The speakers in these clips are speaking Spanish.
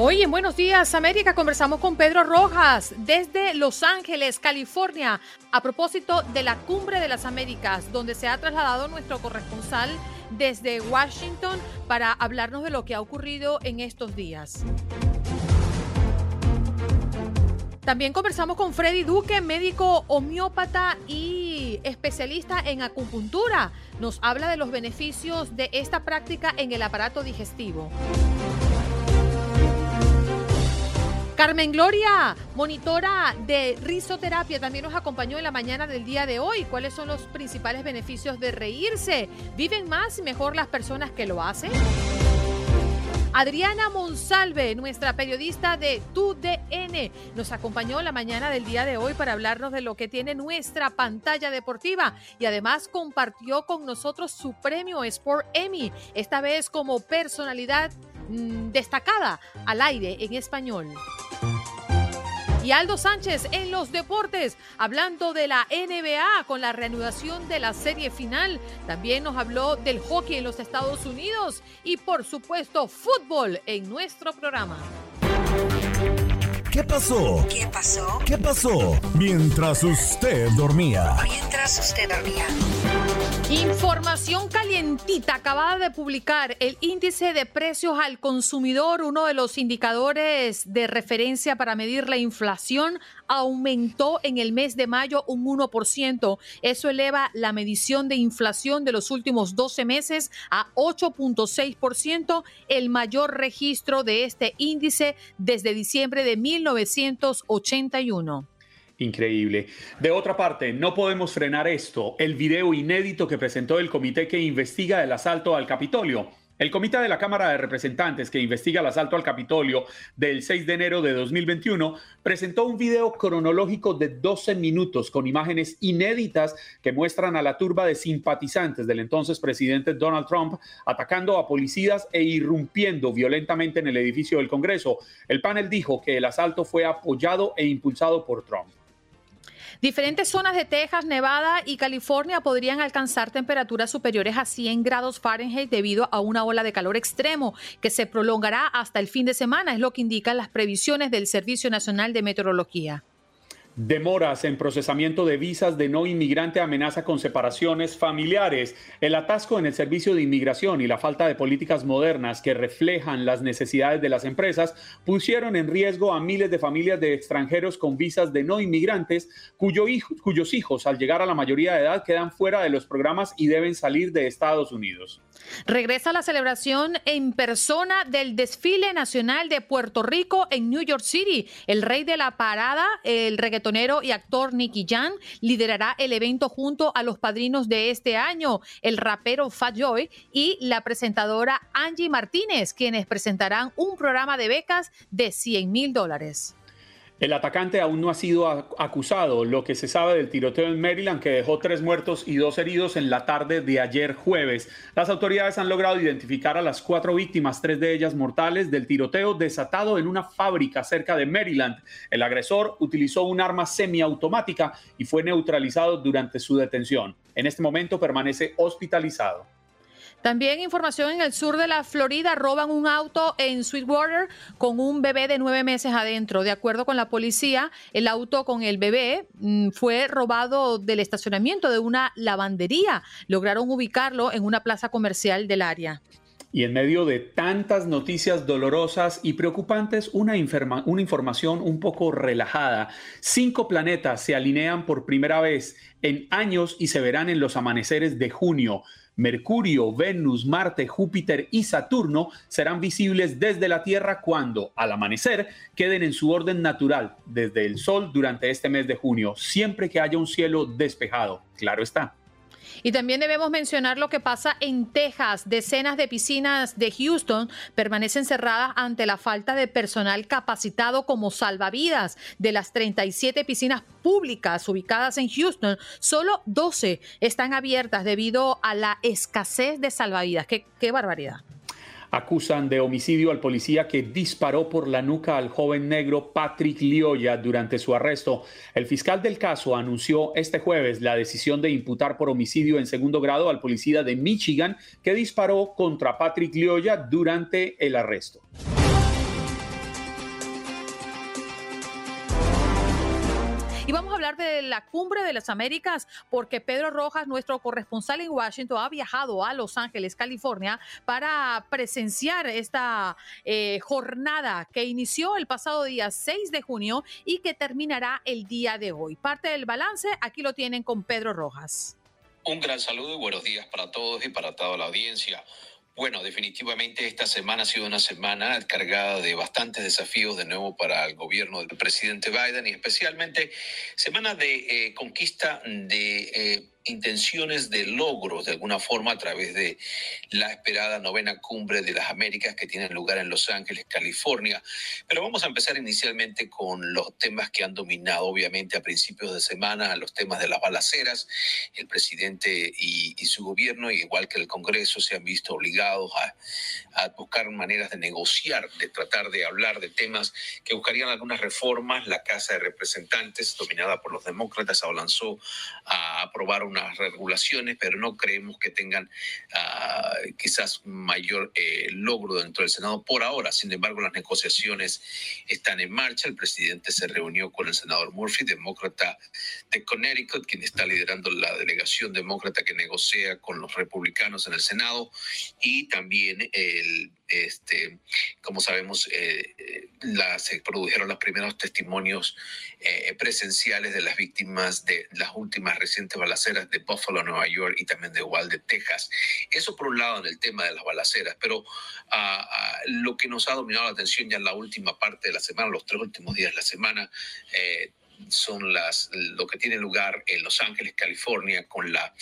Hoy en Buenos Días América conversamos con Pedro Rojas desde Los Ángeles, California, a propósito de la Cumbre de las Américas, donde se ha trasladado nuestro corresponsal desde Washington para hablarnos de lo que ha ocurrido en estos días. También conversamos con Freddy Duque, médico homeópata y especialista en acupuntura. Nos habla de los beneficios de esta práctica en el aparato digestivo. Carmen Gloria, monitora de risoterapia, también nos acompañó en la mañana del día de hoy. ¿Cuáles son los principales beneficios de reírse? ¿Viven más y mejor las personas que lo hacen? Adriana Monsalve, nuestra periodista de TUDN, nos acompañó la mañana del día de hoy para hablarnos de lo que tiene nuestra pantalla deportiva y además compartió con nosotros su premio Sport Emmy, esta vez como personalidad mm, destacada al aire en español y Aldo Sánchez en los deportes, hablando de la NBA con la reanudación de la serie final. También nos habló del hockey en los Estados Unidos y por supuesto fútbol en nuestro programa. ¿Qué pasó? ¿Qué pasó? ¿Qué pasó? Mientras usted dormía. Mientras usted dormía. Información calientita acabada de publicar el índice de precios al consumidor, uno de los indicadores de referencia para medir la inflación, aumentó en el mes de mayo un 1%. Eso eleva la medición de inflación de los últimos 12 meses a 8.6%, el mayor registro de este índice desde diciembre de 1981. Increíble. De otra parte, no podemos frenar esto, el video inédito que presentó el comité que investiga el asalto al Capitolio. El comité de la Cámara de Representantes que investiga el asalto al Capitolio del 6 de enero de 2021 presentó un video cronológico de 12 minutos con imágenes inéditas que muestran a la turba de simpatizantes del entonces presidente Donald Trump atacando a policías e irrumpiendo violentamente en el edificio del Congreso. El panel dijo que el asalto fue apoyado e impulsado por Trump. Diferentes zonas de Texas, Nevada y California podrían alcanzar temperaturas superiores a 100 grados Fahrenheit debido a una ola de calor extremo que se prolongará hasta el fin de semana, es lo que indican las previsiones del Servicio Nacional de Meteorología. Demoras en procesamiento de visas de no inmigrante amenaza con separaciones familiares. El atasco en el servicio de inmigración y la falta de políticas modernas que reflejan las necesidades de las empresas pusieron en riesgo a miles de familias de extranjeros con visas de no inmigrantes cuyos hijos al llegar a la mayoría de edad quedan fuera de los programas y deben salir de Estados Unidos. Regresa la celebración en persona del desfile nacional de Puerto Rico en New York City. El rey de la parada, el y actor Nicky Jan liderará el evento junto a los padrinos de este año, el rapero Fat Joy y la presentadora Angie Martínez, quienes presentarán un programa de becas de 100 mil dólares. El atacante aún no ha sido acusado, lo que se sabe del tiroteo en Maryland que dejó tres muertos y dos heridos en la tarde de ayer jueves. Las autoridades han logrado identificar a las cuatro víctimas, tres de ellas mortales, del tiroteo desatado en una fábrica cerca de Maryland. El agresor utilizó un arma semiautomática y fue neutralizado durante su detención. En este momento permanece hospitalizado. También información en el sur de la Florida, roban un auto en Sweetwater con un bebé de nueve meses adentro. De acuerdo con la policía, el auto con el bebé mm, fue robado del estacionamiento de una lavandería. Lograron ubicarlo en una plaza comercial del área. Y en medio de tantas noticias dolorosas y preocupantes, una, una, información un poco relajada. Cinco planetas se alinean por primera vez en años y se verán en los amaneceres de junio. Mercurio, Venus, Marte, Júpiter y Saturno serán visibles desde la Tierra cuando, al amanecer, queden en su orden natural desde el Sol durante este mes de junio, siempre que haya un cielo despejado. Claro está. Y también debemos mencionar lo que pasa en Texas. Decenas de piscinas de Houston permanecen cerradas ante la falta de personal capacitado como salvavidas. De las 37 piscinas públicas ubicadas en Houston, solo 12 están abiertas debido a la escasez de salvavidas. Qué, qué barbaridad acusan de homicidio al policía que disparó por la nuca al joven negro Patrick Lioya durante su arresto. El fiscal del caso anunció este jueves la decisión de imputar por homicidio en segundo grado al policía de Michigan que disparó contra Patrick Lioya durante el arresto. Y vamos a hablar de la cumbre de las Américas porque Pedro Rojas, nuestro corresponsal en Washington, ha viajado a Los Ángeles, California, para presenciar esta eh, jornada que inició el pasado día 6 de junio y que terminará el día de hoy. Parte del balance, aquí lo tienen con Pedro Rojas. Un gran saludo y buenos días para todos y para toda la audiencia. Bueno, definitivamente esta semana ha sido una semana cargada de bastantes desafíos de nuevo para el gobierno del presidente Biden y especialmente semana de eh, conquista de... Eh, intenciones de logros de alguna forma a través de la esperada novena cumbre de las Américas que tiene lugar en Los Ángeles, California. Pero vamos a empezar inicialmente con los temas que han dominado obviamente a principios de semana, los temas de las balaceras. El presidente y, su gobierno, igual que el Congreso, se han visto obligados a, a buscar maneras de negociar, de tratar de hablar de temas que buscarían algunas reformas. La Casa de Representantes, dominada por los demócratas, avanzó a aprobar una regulaciones, pero no creemos que tengan uh, quizás mayor eh, logro dentro del Senado por ahora. Sin embargo, las negociaciones están en marcha. El presidente se reunió con el senador Murphy, demócrata de Connecticut, quien está liderando la delegación demócrata que negocia con los republicanos en el Senado, y también el este, como sabemos, eh, eh se produjeron los primeros testimonios eh, presenciales de las víctimas de las últimas recientes balaceras de Buffalo, Nueva York y también de Uvalde, Texas. Eso por un lado en el tema de las balaceras, pero ah, lo que nos ha dominado la atención ya en la última parte de la semana, los tres últimos días de la semana, son las, lo que tiene lugar en Los Ángeles, California, con la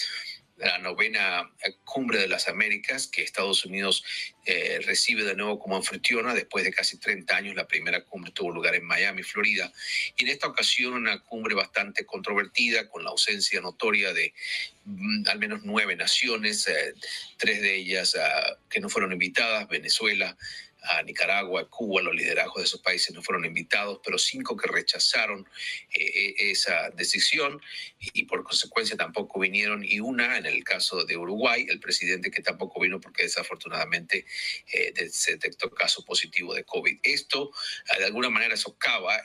la novena cumbre de las Américas que Estados Unidos eh, recibe de nuevo como anfitriona después de casi 30 años. La primera cumbre tuvo lugar en Miami, Florida. Y en esta ocasión una cumbre bastante controvertida con la ausencia notoria de mm, al menos nueve naciones, eh, tres de ellas ah, que no fueron invitadas, Venezuela, a Nicaragua, Cuba, los liderazgos de esos países no fueron invitados, pero cinco que rechazaron eh, eh, esa decisión y, por consecuencia tampoco vinieron, y una en el caso de Uruguay, el presidente que tampoco vino porque desafortunadamente eh, se detectó caso positivo de COVID. Esto de alguna manera socava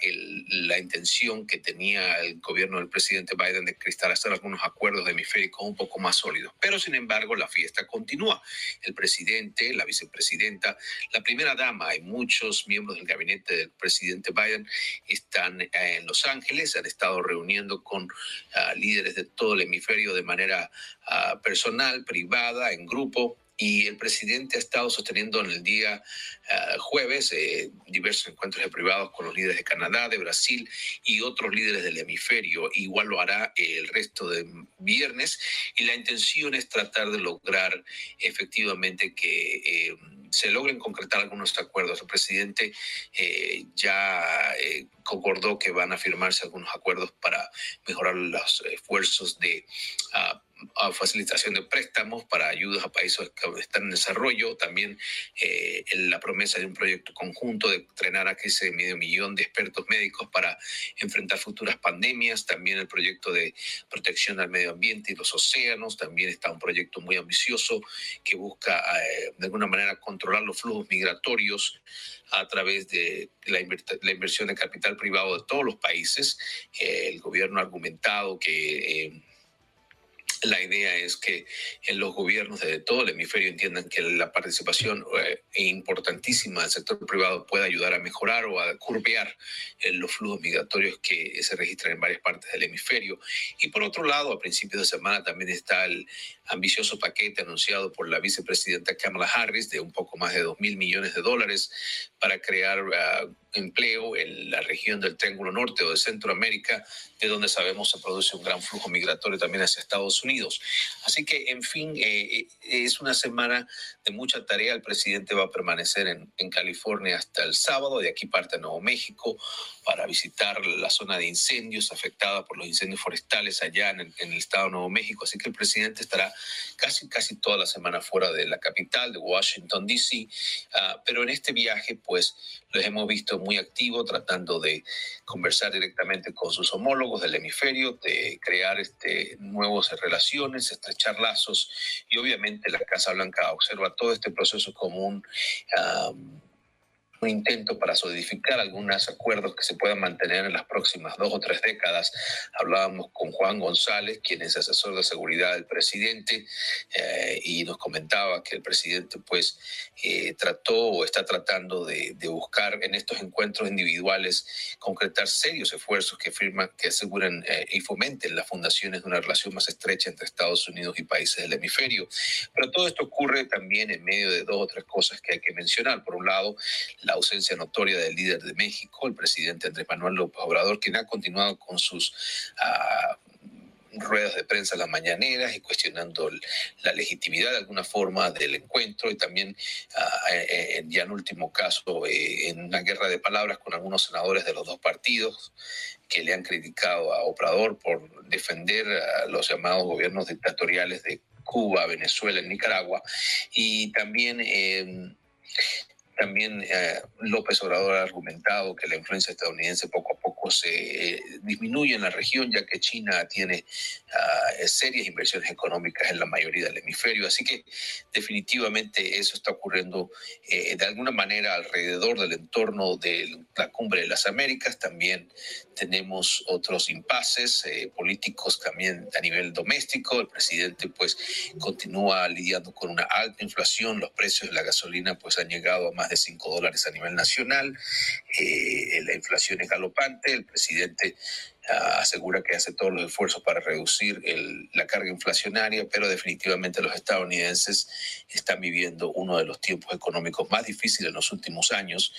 la intención que tenía el gobierno del presidente Biden de cristalizar algunos acuerdos de hemisféricos un poco más sólidos. Pero sin embargo, la fiesta continúa. El presidente, la vicepresidenta, la primera dama y muchos miembros del gabinete del presidente Biden están eh, en Los Ángeles, han estado reuniendo con ah, líderes de todo el hemisferio de manera ah, personal, privada, en grupo y el presidente ha estado sosteniendo en el día ah, jueves eh, diversos encuentros de privados con los líderes de Canadá, de Brasil y otros líderes del hemisferio. Igual lo hará el resto de viernes y la intención es tratar de lograr efectivamente que eh, se logren concretar algunos acuerdos. El presidente eh, ya concordó que van a firmarse algunos acuerdos para mejorar los esfuerzos de... Uh, facilitación de préstamos para ayudas a países que están en desarrollo, también eh, la promesa de un proyecto conjunto de entrenar a ese medio millón de expertos médicos para enfrentar futuras pandemias, también el proyecto de protección al medio ambiente y los océanos, también está un proyecto muy ambicioso que busca eh, de alguna manera controlar los flujos migratorios a través de la, la inversión de capital privado de todos los países. Eh, el gobierno ha argumentado que la idea es que en los gobiernos de todo el hemisferio entiendan que la participación eh, importantísima del sector privado puede ayudar a mejorar o a curvear eh, los flujos migratorios que se registran en varias partes del hemisferio. Y por otro lado, a principios de semana también está el ambicioso paquete anunciado por la vicepresidenta Kamala Harris de un poco más de 2 mil millones de dólares para crear ah, empleo en la región del Triángulo Norte o de Centroamérica, de donde sabemos se produce un gran flujo migratorio también hacia Estados Unidos. Así que, en fin, eh, eh, es una semana de mucha tarea. El presidente va a permanecer en, California hasta el sábado, de aquí parte a Nuevo México para visitar la zona de incendios afectada por los incendios forestales allá en en el estado de Nuevo México. Así que el presidente estará casi, casi toda la semana fuera de la capital, de Washington, D.C. Uh, pero en este viaje, pues, los hemos visto muy activos tratando de conversar directamente con sus homólogos del hemisferio, de crear este, nuevas relaciones, estrechar lazos y obviamente la Casa Blanca observa todo este proceso como un... Um, un intento para solidificar algunos acuerdos que se puedan mantener en las próximas dos o tres décadas. Hablábamos con Juan González, quien es asesor de seguridad del presidente, eh, y nos comentaba que el presidente pues eh, trató o está tratando de, de, buscar en estos encuentros individuales concretar serios esfuerzos que firman, que aseguren eh, y fomenten las fundaciones de una relación más estrecha entre Estados Unidos y países del hemisferio. Pero todo esto ocurre también en medio de dos o tres cosas que hay que mencionar. Por un lado, la la ausencia notoria del líder de México, el presidente Andrés Manuel López Obrador, quien ha continuado con sus uh, ruedas de prensa las mañaneras y cuestionando la legitimidad de alguna forma del encuentro y también uh, en, ya en último caso eh, en una guerra de palabras con algunos senadores de los dos partidos que le han criticado a Obrador por defender los llamados gobiernos dictatoriales de Cuba, Venezuela, Nicaragua. Y también eh, también eh, López Obrador ha argumentado que la influencia estadounidense poco a poco se eh, disminuye en la región, ya que China tiene uh, serias inversiones económicas en la mayoría del hemisferio. Así que definitivamente eso está ocurriendo eh, de alguna manera alrededor del entorno de la cumbre de las Américas. También tenemos otros impases eh, políticos también a nivel doméstico. El presidente pues continúa lidiando con una alta inflación. Los precios de la gasolina pues han llegado a más de 5 dólares a nivel nacional. Eh, la inflación es galopante. El presidente asegura que hace todos los esfuerzos para reducir el, la carga inflacionaria, pero definitivamente los estadounidenses están viviendo uno de los tiempos económicos más difíciles en los últimos años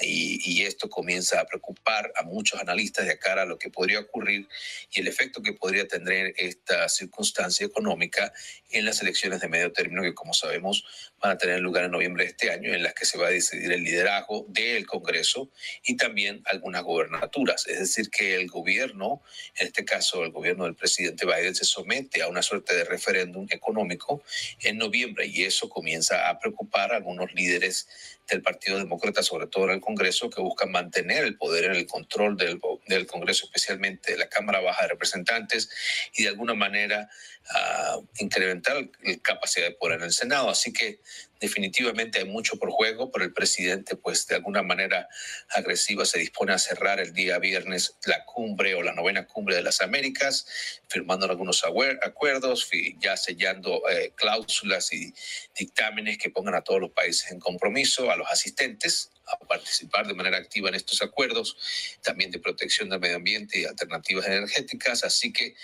y, y, esto comienza a preocupar a muchos analistas de cara a lo que podría ocurrir y el efecto que podría tener esta circunstancia económica en las elecciones de medio término que como sabemos van a tener lugar en noviembre de este año en las que se va a decidir el liderazgo del Congreso y también algunas gobernaturas, es decir, que el gobierno en este caso el gobierno del presidente Biden, se somete a una suerte de referéndum económico en noviembre y eso comienza a preocupar a algunos líderes del Partido Demócrata, sobre todo en el Congreso, que buscan mantener el poder en el control del, Congreso, especialmente de la Cámara Baja de Representantes, y de alguna manera uh, incrementar la capacidad de poder en el Senado. Así que definitivamente hay mucho por juego, pero el presidente, pues de alguna manera agresiva, se dispone a cerrar el día viernes la cumbre o la novena cumbre de las Américas, firmando algunos acuerdos, ya sellando eh, cláusulas y dictámenes que pongan a todos los países en compromiso, a los asistentes a participar de manera activa en estos acuerdos, también de protección del medio ambiente y alternativas energéticas. Así que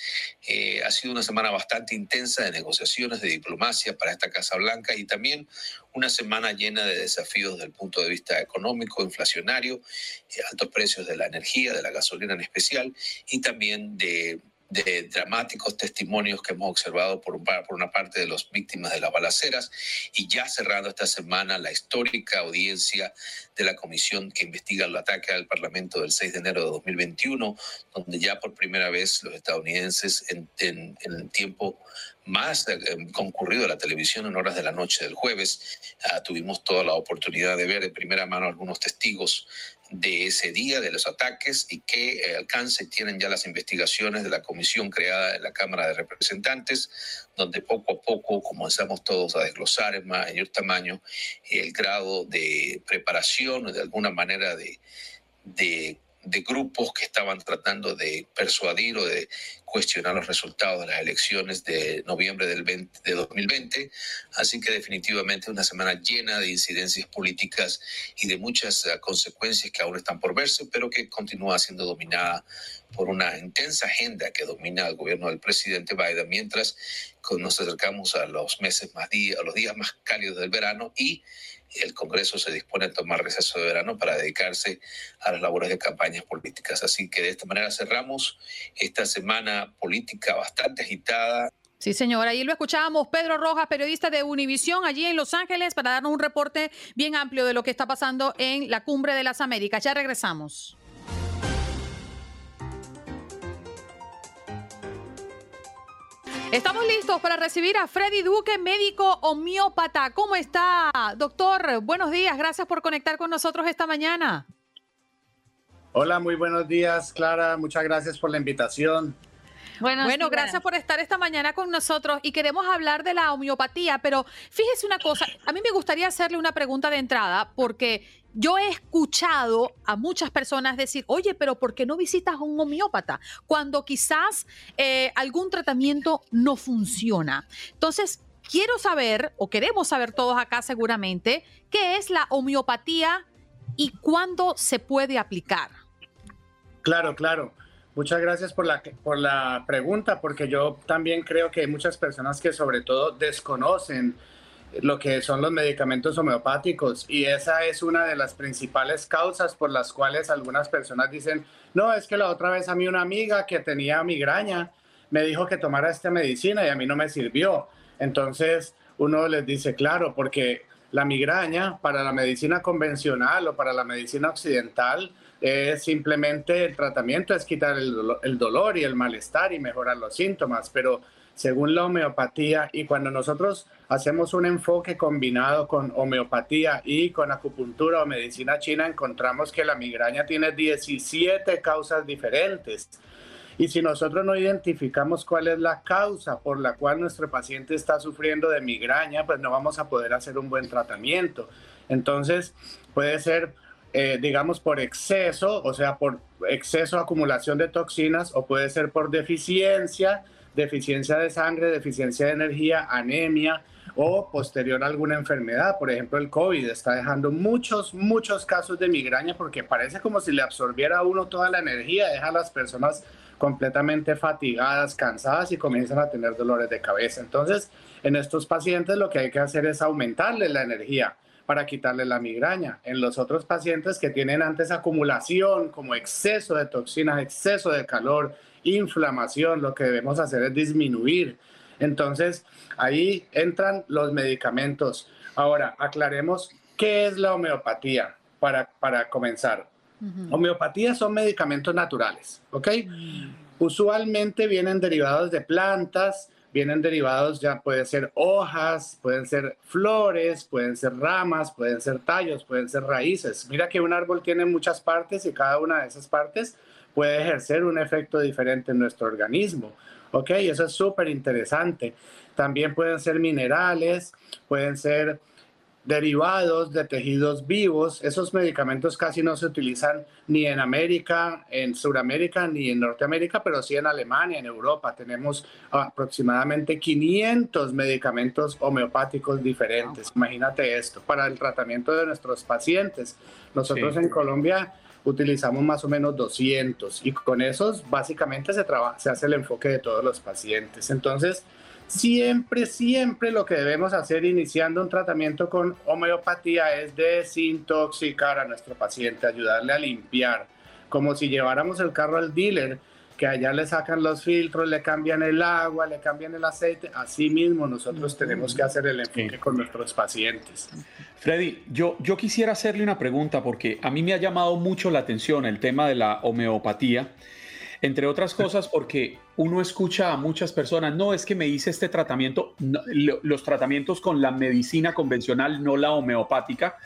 eh, ha sido una semana bastante intensa de negociaciones, de diplomacia para esta Casa Blanca y también una semana llena de desafíos desde el punto de vista económico, inflacionario, eh, altos precios de la energía, de la gasolina en especial, y también de de dramáticos testimonios que hemos observado por, por una parte de las víctimas de las balaceras y ya cerrando esta semana la histórica audiencia de la comisión que investiga el ataque al Parlamento del 6 de enero de 2021, donde ya por primera vez los estadounidenses en, en, en tiempo más eh, concurrido a la televisión en horas de la noche del jueves. Uh, tuvimos toda la oportunidad de ver de primera mano algunos testigos de ese día, de los ataques y qué eh, alcance tienen ya las investigaciones de la comisión creada en la Cámara de Representantes, donde poco a poco comenzamos todos a desglosar en mayor tamaño el grado de preparación, de alguna manera de, de de grupos que estaban tratando de persuadir o de cuestionar los resultados de las elecciones de noviembre del de 2020. Así que definitivamente una semana llena de incidencias políticas y de muchas uh, consecuencias que aún están por verse, pero que continúa siendo dominada por una intensa agenda que domina el gobierno del presidente Biden, mientras nos acercamos a los meses más días, a los días más cálidos del verano y el Congreso se dispone a tomar receso de verano para dedicarse a las labores de campañas políticas. Así que de esta manera cerramos esta semana política bastante agitada. Sí, señora. Ahí lo escuchábamos, Pedro Rojas, periodista de Univisión, allí en Los Ángeles, para darnos un reporte bien amplio de lo que está pasando en la Cumbre de las Américas. Ya regresamos. Estamos listos para recibir a Freddy Duque, médico homeópata. ¿Cómo está, doctor? Buenos días, gracias por conectar con nosotros esta mañana. Hola, muy buenos días, Clara. Muchas gracias por la invitación. bueno, gracias por estar esta mañana con nosotros y queremos hablar de la homeopatía, pero fíjese una cosa, a mí me gustaría hacerle una pregunta de entrada porque yo he escuchado a muchas personas decir, oye, pero ¿por qué no visitas a un homeópata? Cuando quizás eh, algún tratamiento no funciona. Entonces, quiero saber, o queremos saber todos acá seguramente, qué es la homeopatía y cuándo se puede aplicar. Claro, claro. Muchas gracias por la, por la pregunta, porque yo también creo que hay muchas personas que sobre todo desconocen lo que son los medicamentos homeopáticos y esa es una de las principales causas por las cuales algunas personas dicen, no, es que la otra vez a mí una amiga que tenía migraña me dijo que tomara esta medicina y a mí no me sirvió. Entonces uno les dice, claro, porque la migraña para la medicina convencional o para la medicina occidental es simplemente el tratamiento, es quitar el, el dolor y el malestar y mejorar los síntomas, pero según la homeopatía y cuando nosotros hacemos un enfoque combinado con homeopatía y con acupuntura o medicina china, encontramos que la migraña tiene 17 causas diferentes. Y si nosotros no identificamos cuál es la causa por la cual nuestro paciente está sufriendo de migraña, pues no vamos a poder hacer un buen tratamiento. Entonces, puede ser, eh, digamos, por exceso, o sea, por exceso acumulación de toxinas, o puede ser por deficiencia, deficiencia de sangre, deficiencia de energía, anemia o posterior a alguna enfermedad. Por ejemplo, el COVID está dejando muchos, muchos casos de migraña porque parece como si le absorbiera a uno toda la energía, deja a las personas completamente fatigadas, cansadas y comienzan a tener dolores de cabeza. Entonces, en estos pacientes lo que hay que hacer es aumentarle la energía para quitarle la migraña. En los otros pacientes que tienen antes acumulación, como exceso de toxinas, exceso de calor, inflamación, lo que debemos hacer es disminuir. Entonces, ahí entran los medicamentos. Ahora, aclaremos qué es la homeopatía para, para comenzar. Homeopatía son medicamentos naturales, ¿ok? Mm. Usualmente vienen derivados de plantas, vienen derivados ya pueden ser hojas, pueden ser flores, pueden ser ramas, pueden ser tallos, pueden ser raíces. Mira que un árbol tiene muchas partes y cada una de esas partes puede ejercer un efecto diferente en nuestro organismo. ¿Ok? Eso es súper interesante. También pueden ser minerales, pueden ser derivados de tejidos vivos. Esos medicamentos casi no se utilizan ni en América, en Sudamérica, ni en Norteamérica, pero sí en Alemania, en Europa. Tenemos aproximadamente 500 medicamentos homeopáticos diferentes. Imagínate esto, para el tratamiento de nuestros pacientes. Nosotros en Colombia utilizamos más o menos 200 y con esos básicamente se, se hace el enfoque de todos los pacientes. Entonces, siempre, siempre lo que debemos hacer iniciando un tratamiento con homeopatía es desintoxicar a nuestro paciente, ayudarle a limpiar, como si lleváramos el carro al dealer que allá le sacan los filtros, le cambian el agua, le cambian el aceite. Así mismo nosotros tenemos que hacer el enfoque con nuestros pacientes. Freddy, yo, yo quisiera hacerle una pregunta porque a mí me ha llamado mucho la atención el tema de la homeopatía. Entre otras cosas porque uno escucha a muchas personas, no es que me hice este tratamiento, los tratamientos con la medicina convencional, no la homeopática,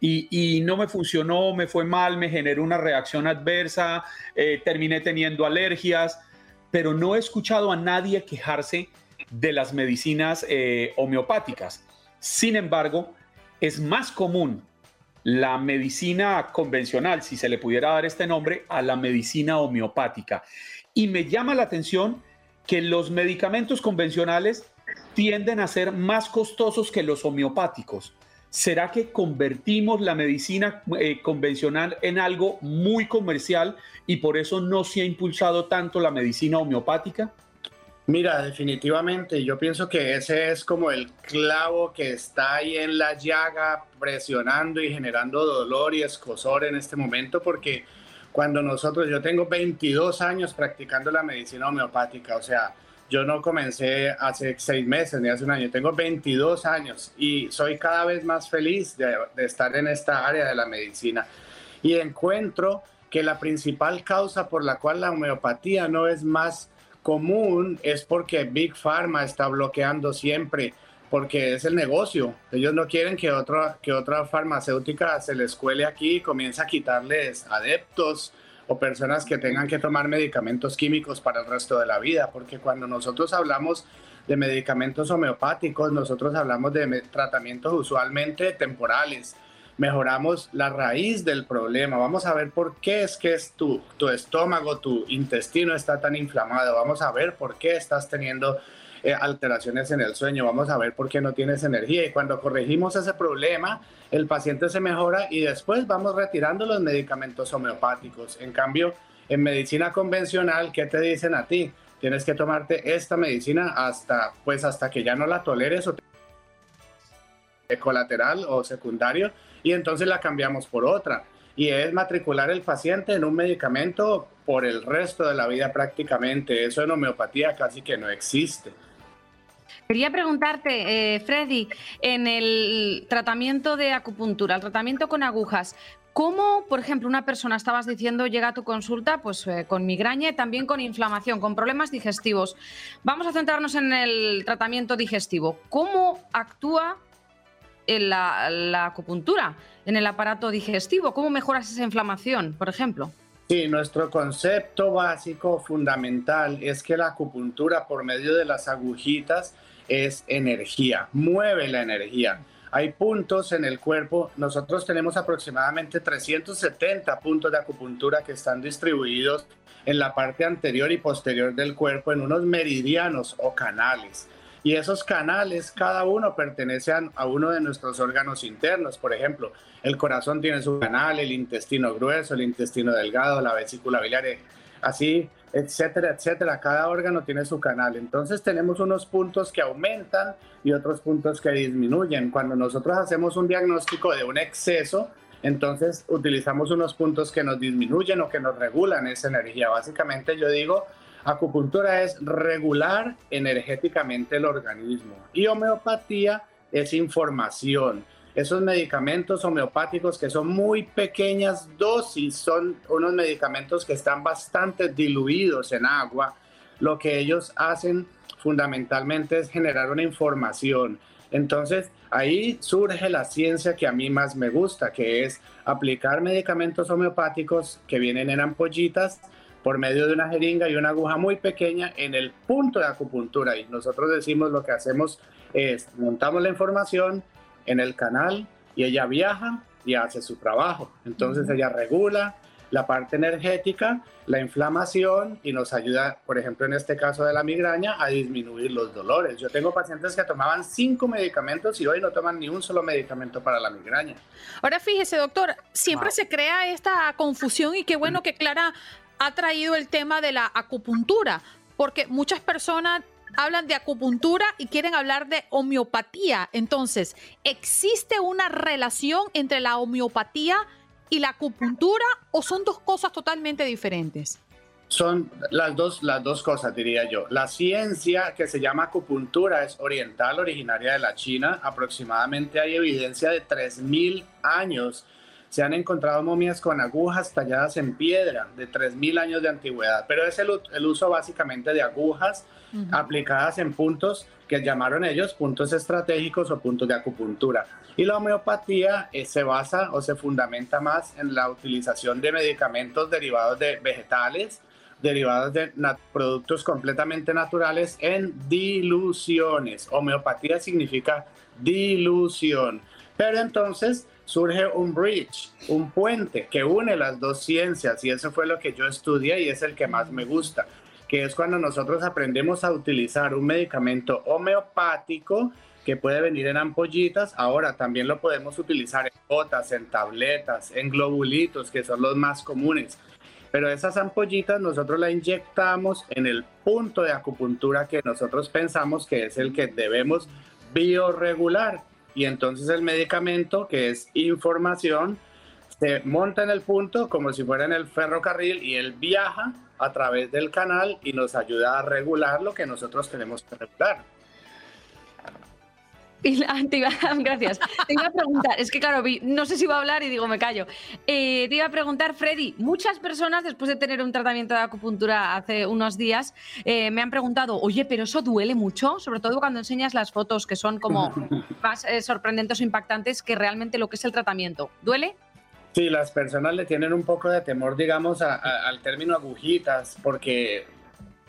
y, no me funcionó, me fue mal, me generó una reacción adversa, eh, terminé teniendo alergias, pero no he escuchado a nadie quejarse de las medicinas eh, homeopáticas. Sin embargo, es más común la medicina convencional, si se le pudiera dar este nombre, a la medicina homeopática. Y me llama la atención que los medicamentos convencionales tienden a ser más costosos que los homeopáticos. ¿Será que convertimos la medicina eh, convencional en algo muy comercial y por eso no se ha impulsado tanto la medicina homeopática? Mira, definitivamente, yo pienso que ese es como el clavo que está ahí en la llaga, presionando y generando dolor y escosor en este momento, porque cuando nosotros, yo tengo 22 años practicando la medicina homeopática, o sea, yo no comencé hace seis meses ni hace un año, tengo 22 años y soy cada vez más feliz de, estar en esta área de la medicina. Y encuentro que la principal causa por la cual la homeopatía no es más común es porque Big Pharma está bloqueando siempre, porque es el negocio. Ellos no quieren que otra, que otra farmacéutica se les cuele aquí y comience a quitarles adeptos o personas que tengan que tomar medicamentos químicos para el resto de la vida, porque cuando nosotros hablamos de medicamentos homeopáticos, nosotros hablamos de tratamientos usualmente temporales mejoramos la raíz del problema. Vamos a ver por qué es que es tu, tu estómago, tu intestino está tan inflamado. Vamos a ver por qué estás teniendo eh, alteraciones en el sueño. Vamos a ver por qué no tienes energía. Y cuando corregimos ese problema, el paciente se mejora y después vamos retirando los medicamentos homeopáticos. En cambio, en medicina convencional, ¿qué te dicen a ti? Tienes que tomarte esta medicina hasta, pues, hasta que ya no la toleres o colateral o secundario y entonces la cambiamos por otra. Y es matricular el paciente en un medicamento por el resto de la vida prácticamente. Eso en homeopatía casi que no existe. Quería preguntarte, eh, Freddy, en el tratamiento de acupuntura, el tratamiento con agujas, ¿cómo, por ejemplo, una persona, estabas diciendo, llega a tu consulta pues, eh, con migraña y también con inflamación, con problemas digestivos? Vamos a centrarnos en el tratamiento digestivo. ¿Cómo actúa en la, acupuntura, en el aparato digestivo? ¿Cómo mejoras esa inflamación, por ejemplo? Sí, nuestro concepto básico fundamental es que la acupuntura por medio de las agujitas es energía, mueve la energía. Hay puntos en el cuerpo, nosotros tenemos aproximadamente 370 puntos de acupuntura que están distribuidos en la parte anterior y posterior del cuerpo en unos meridianos o canales. Y esos canales, cada uno pertenece a, uno de nuestros órganos internos. Por ejemplo, el corazón tiene su canal, el intestino grueso, el intestino delgado, la vesícula biliar, eh, así, etcétera, etcétera. Cada órgano tiene su canal. Entonces tenemos unos puntos que aumentan y otros puntos que disminuyen. Cuando nosotros hacemos un diagnóstico de un exceso, entonces utilizamos unos puntos que nos disminuyen o que nos regulan esa energía. Básicamente yo digo Acupuntura es regular energéticamente el organismo y homeopatía es información. Esos medicamentos homeopáticos que son muy pequeñas dosis son unos medicamentos que están bastante diluidos en agua. Lo que ellos hacen fundamentalmente es generar una información. Entonces, ahí surge la ciencia que a mí más me gusta, que es aplicar medicamentos homeopáticos que vienen en ampollitas por medio de una jeringa y una aguja muy pequeña en el punto de acupuntura. Y nosotros decimos lo que hacemos es montamos la información en el canal y ella viaja y hace su trabajo. Entonces ella regula la parte energética, la inflamación y nos ayuda, por ejemplo, en este caso de la migraña, a disminuir los dolores. Yo tengo pacientes que tomaban cinco medicamentos y hoy no toman ni un solo medicamento para la migraña. Ahora fíjese, doctor, siempre se crea esta confusión y qué bueno que Clara ha traído el tema de la acupuntura, porque muchas personas hablan de acupuntura y quieren hablar de homeopatía. Entonces, ¿existe una relación entre la homeopatía y la acupuntura o son dos cosas totalmente diferentes? Son las dos, las dos cosas, diría yo. La ciencia que se llama acupuntura es oriental, originaria de la China. Aproximadamente hay evidencia de 3.000 años se han encontrado momias con agujas talladas en piedra de 3.000 años de antigüedad, pero es el, uso básicamente de agujas aplicadas en puntos que llamaron ellos puntos estratégicos o puntos de acupuntura. Y la homeopatía eh, se basa o se fundamenta más en la utilización de medicamentos derivados de vegetales, derivados de productos completamente naturales en diluciones. Homeopatía significa dilución. Pero entonces surge un bridge, un puente que une las dos ciencias y eso fue lo que yo estudié y es el que más me gusta, que es cuando nosotros aprendemos a utilizar un medicamento homeopático que puede venir en ampollitas, ahora también lo podemos utilizar en gotas, en tabletas, en globulitos, que son los más comunes. Pero esas ampollitas nosotros las inyectamos en el punto de acupuntura que nosotros pensamos que es el que debemos bioregular. Y entonces el medicamento, que es información, se monta en el punto como si fuera en el ferrocarril y él viaja a través del canal y nos ayuda a regular lo que nosotros tenemos que regular. gracias. Te iba a preguntar, es que claro, no sé si va a hablar y digo, me callo. Eh, te iba a preguntar, Freddy, muchas personas después de tener un tratamiento de acupuntura hace unos días eh, me han preguntado, oye, pero eso duele mucho, sobre todo cuando enseñas las fotos que son como más eh, sorprendentes o impactantes que realmente lo que es el tratamiento. ¿Duele? Sí, las personas le tienen un poco de temor, digamos, al término agujitas, porque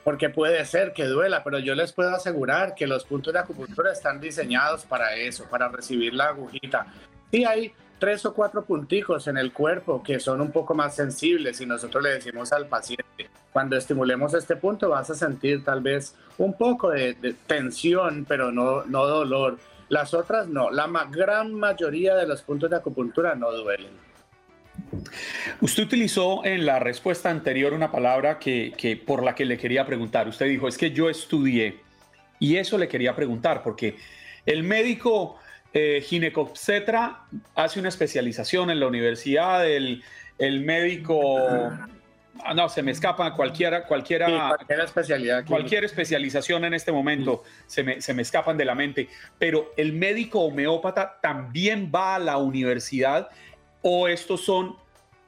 porque puede ser que duela, pero yo les puedo asegurar que los puntos de acupuntura están diseñados para eso, para recibir la agujita. Y hay tres o cuatro punticos en el cuerpo que son un poco más sensibles y nosotros le decimos al paciente, cuando estimulemos este punto vas a sentir tal vez un poco de, de tensión, pero no, no dolor. Las otras no, la gran mayoría de los puntos de acupuntura no duelen. Usted utilizó en la respuesta anterior una palabra que, por la que le quería preguntar. Usted dijo, es que yo estudié y eso le quería preguntar porque el médico eh, ginecobstetra hace una especialización en la universidad, el, el médico... Ah, no, se me escapa cualquiera, cualquiera, cualquier especialidad. Cualquier especialización en este momento se, me, se me escapan de la mente. Pero el médico homeópata también va a la universidad o estos son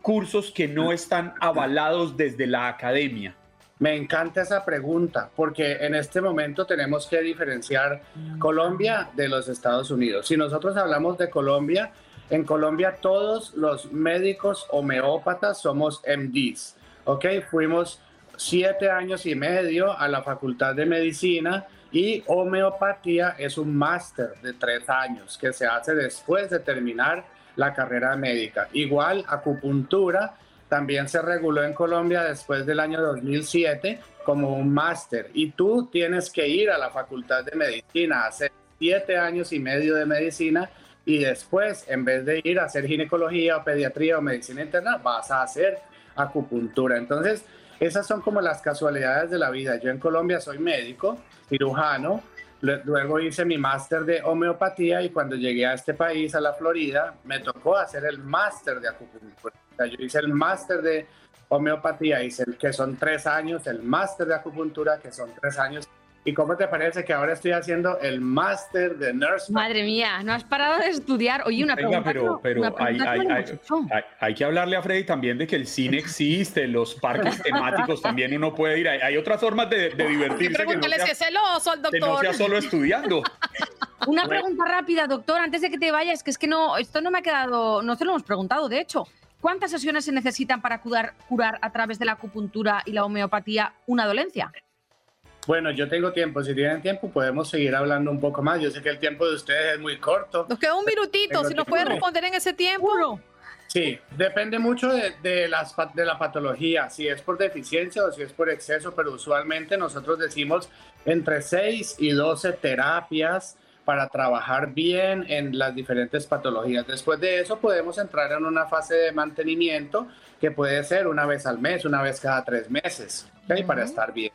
cursos que no están avalados desde la academia? Me encanta esa pregunta porque en este momento tenemos que diferenciar Colombia de los Estados Unidos. Si nosotros hablamos de Colombia, en Colombia todos los médicos homeópatas somos MDs, ¿ok? Fuimos siete años y medio a la Facultad de Medicina y homeopatía es un máster de tres años que se hace después de terminar la carrera médica. Igual, acupuntura también se reguló en Colombia después del año 2007 como un máster y tú tienes que ir a la facultad de medicina, hacer siete años y medio de medicina y después, en vez de ir a hacer ginecología o pediatría o medicina interna, vas a hacer acupuntura. Entonces, esas son como las casualidades de la vida. Yo en Colombia soy médico, cirujano, Luego hice mi máster de homeopatía y cuando llegué a este país, a la Florida, me tocó hacer el máster de acupuntura. yo hice el máster de homeopatía, hice el que son tres años, el máster de acupuntura, que son tres años, ¿Y cómo te parece que ahora estoy haciendo el máster de nurse? Madre mía, no has parado de estudiar. Oye, una pregunta. pero, pero hay, que hablarle a Freddy también de que el cine existe, los parques temáticos también uno puede ir. Hay, otras formas de, divertirse. Que no, sea, si es celoso, doctor. que no sea solo estudiando. Una pregunta rápida, doctor, antes de que te vayas, que es que no, esto no me ha quedado, no te lo hemos preguntado, de hecho. ¿Cuántas sesiones se necesitan para curar, curar a través de la acupuntura y la homeopatía una dolencia? Bueno, yo tengo tiempo. Si tienen tiempo, podemos seguir hablando un poco más. Yo sé que el tiempo de ustedes es muy corto. Nos queda un minutito. si nos puede responder en ese tiempo. Sí, depende mucho de, las, de la patología, si es por deficiencia o si es por exceso, pero usualmente nosotros decimos entre 6 y 12 terapias para trabajar bien en las diferentes patologías. Después de eso podemos entrar en una fase de mantenimiento que puede ser una vez al mes, una vez cada tres meses, para estar bien.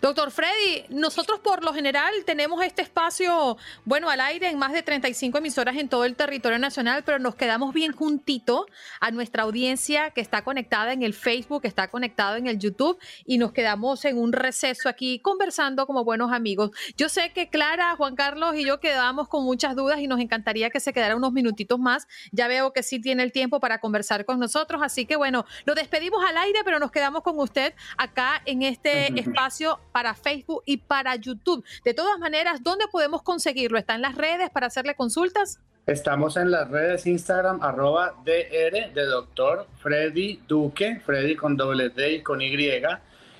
Doctor Freddy, nosotros por lo general tenemos este espacio, bueno, al aire en más de 35 emisoras en todo el territorio nacional, pero nos quedamos bien juntito a nuestra audiencia que está conectada en el Facebook, que está conectada en el YouTube y nos quedamos en un receso aquí conversando como buenos amigos. Yo sé que Clara, Juan Carlos y yo quedamos con muchas dudas y nos encantaría que se quedara unos minutitos más. Ya veo que sí tiene el tiempo para conversar con nosotros, así que bueno, lo despedimos al aire, pero nos quedamos con usted acá en este espacio para Facebook y para YouTube. De todas maneras, ¿dónde podemos conseguirlo? ¿Está en las redes para hacerle consultas? Estamos en las redes Instagram, arroba DR de doctor Freddy Duque, Freddy con doble D y con Y,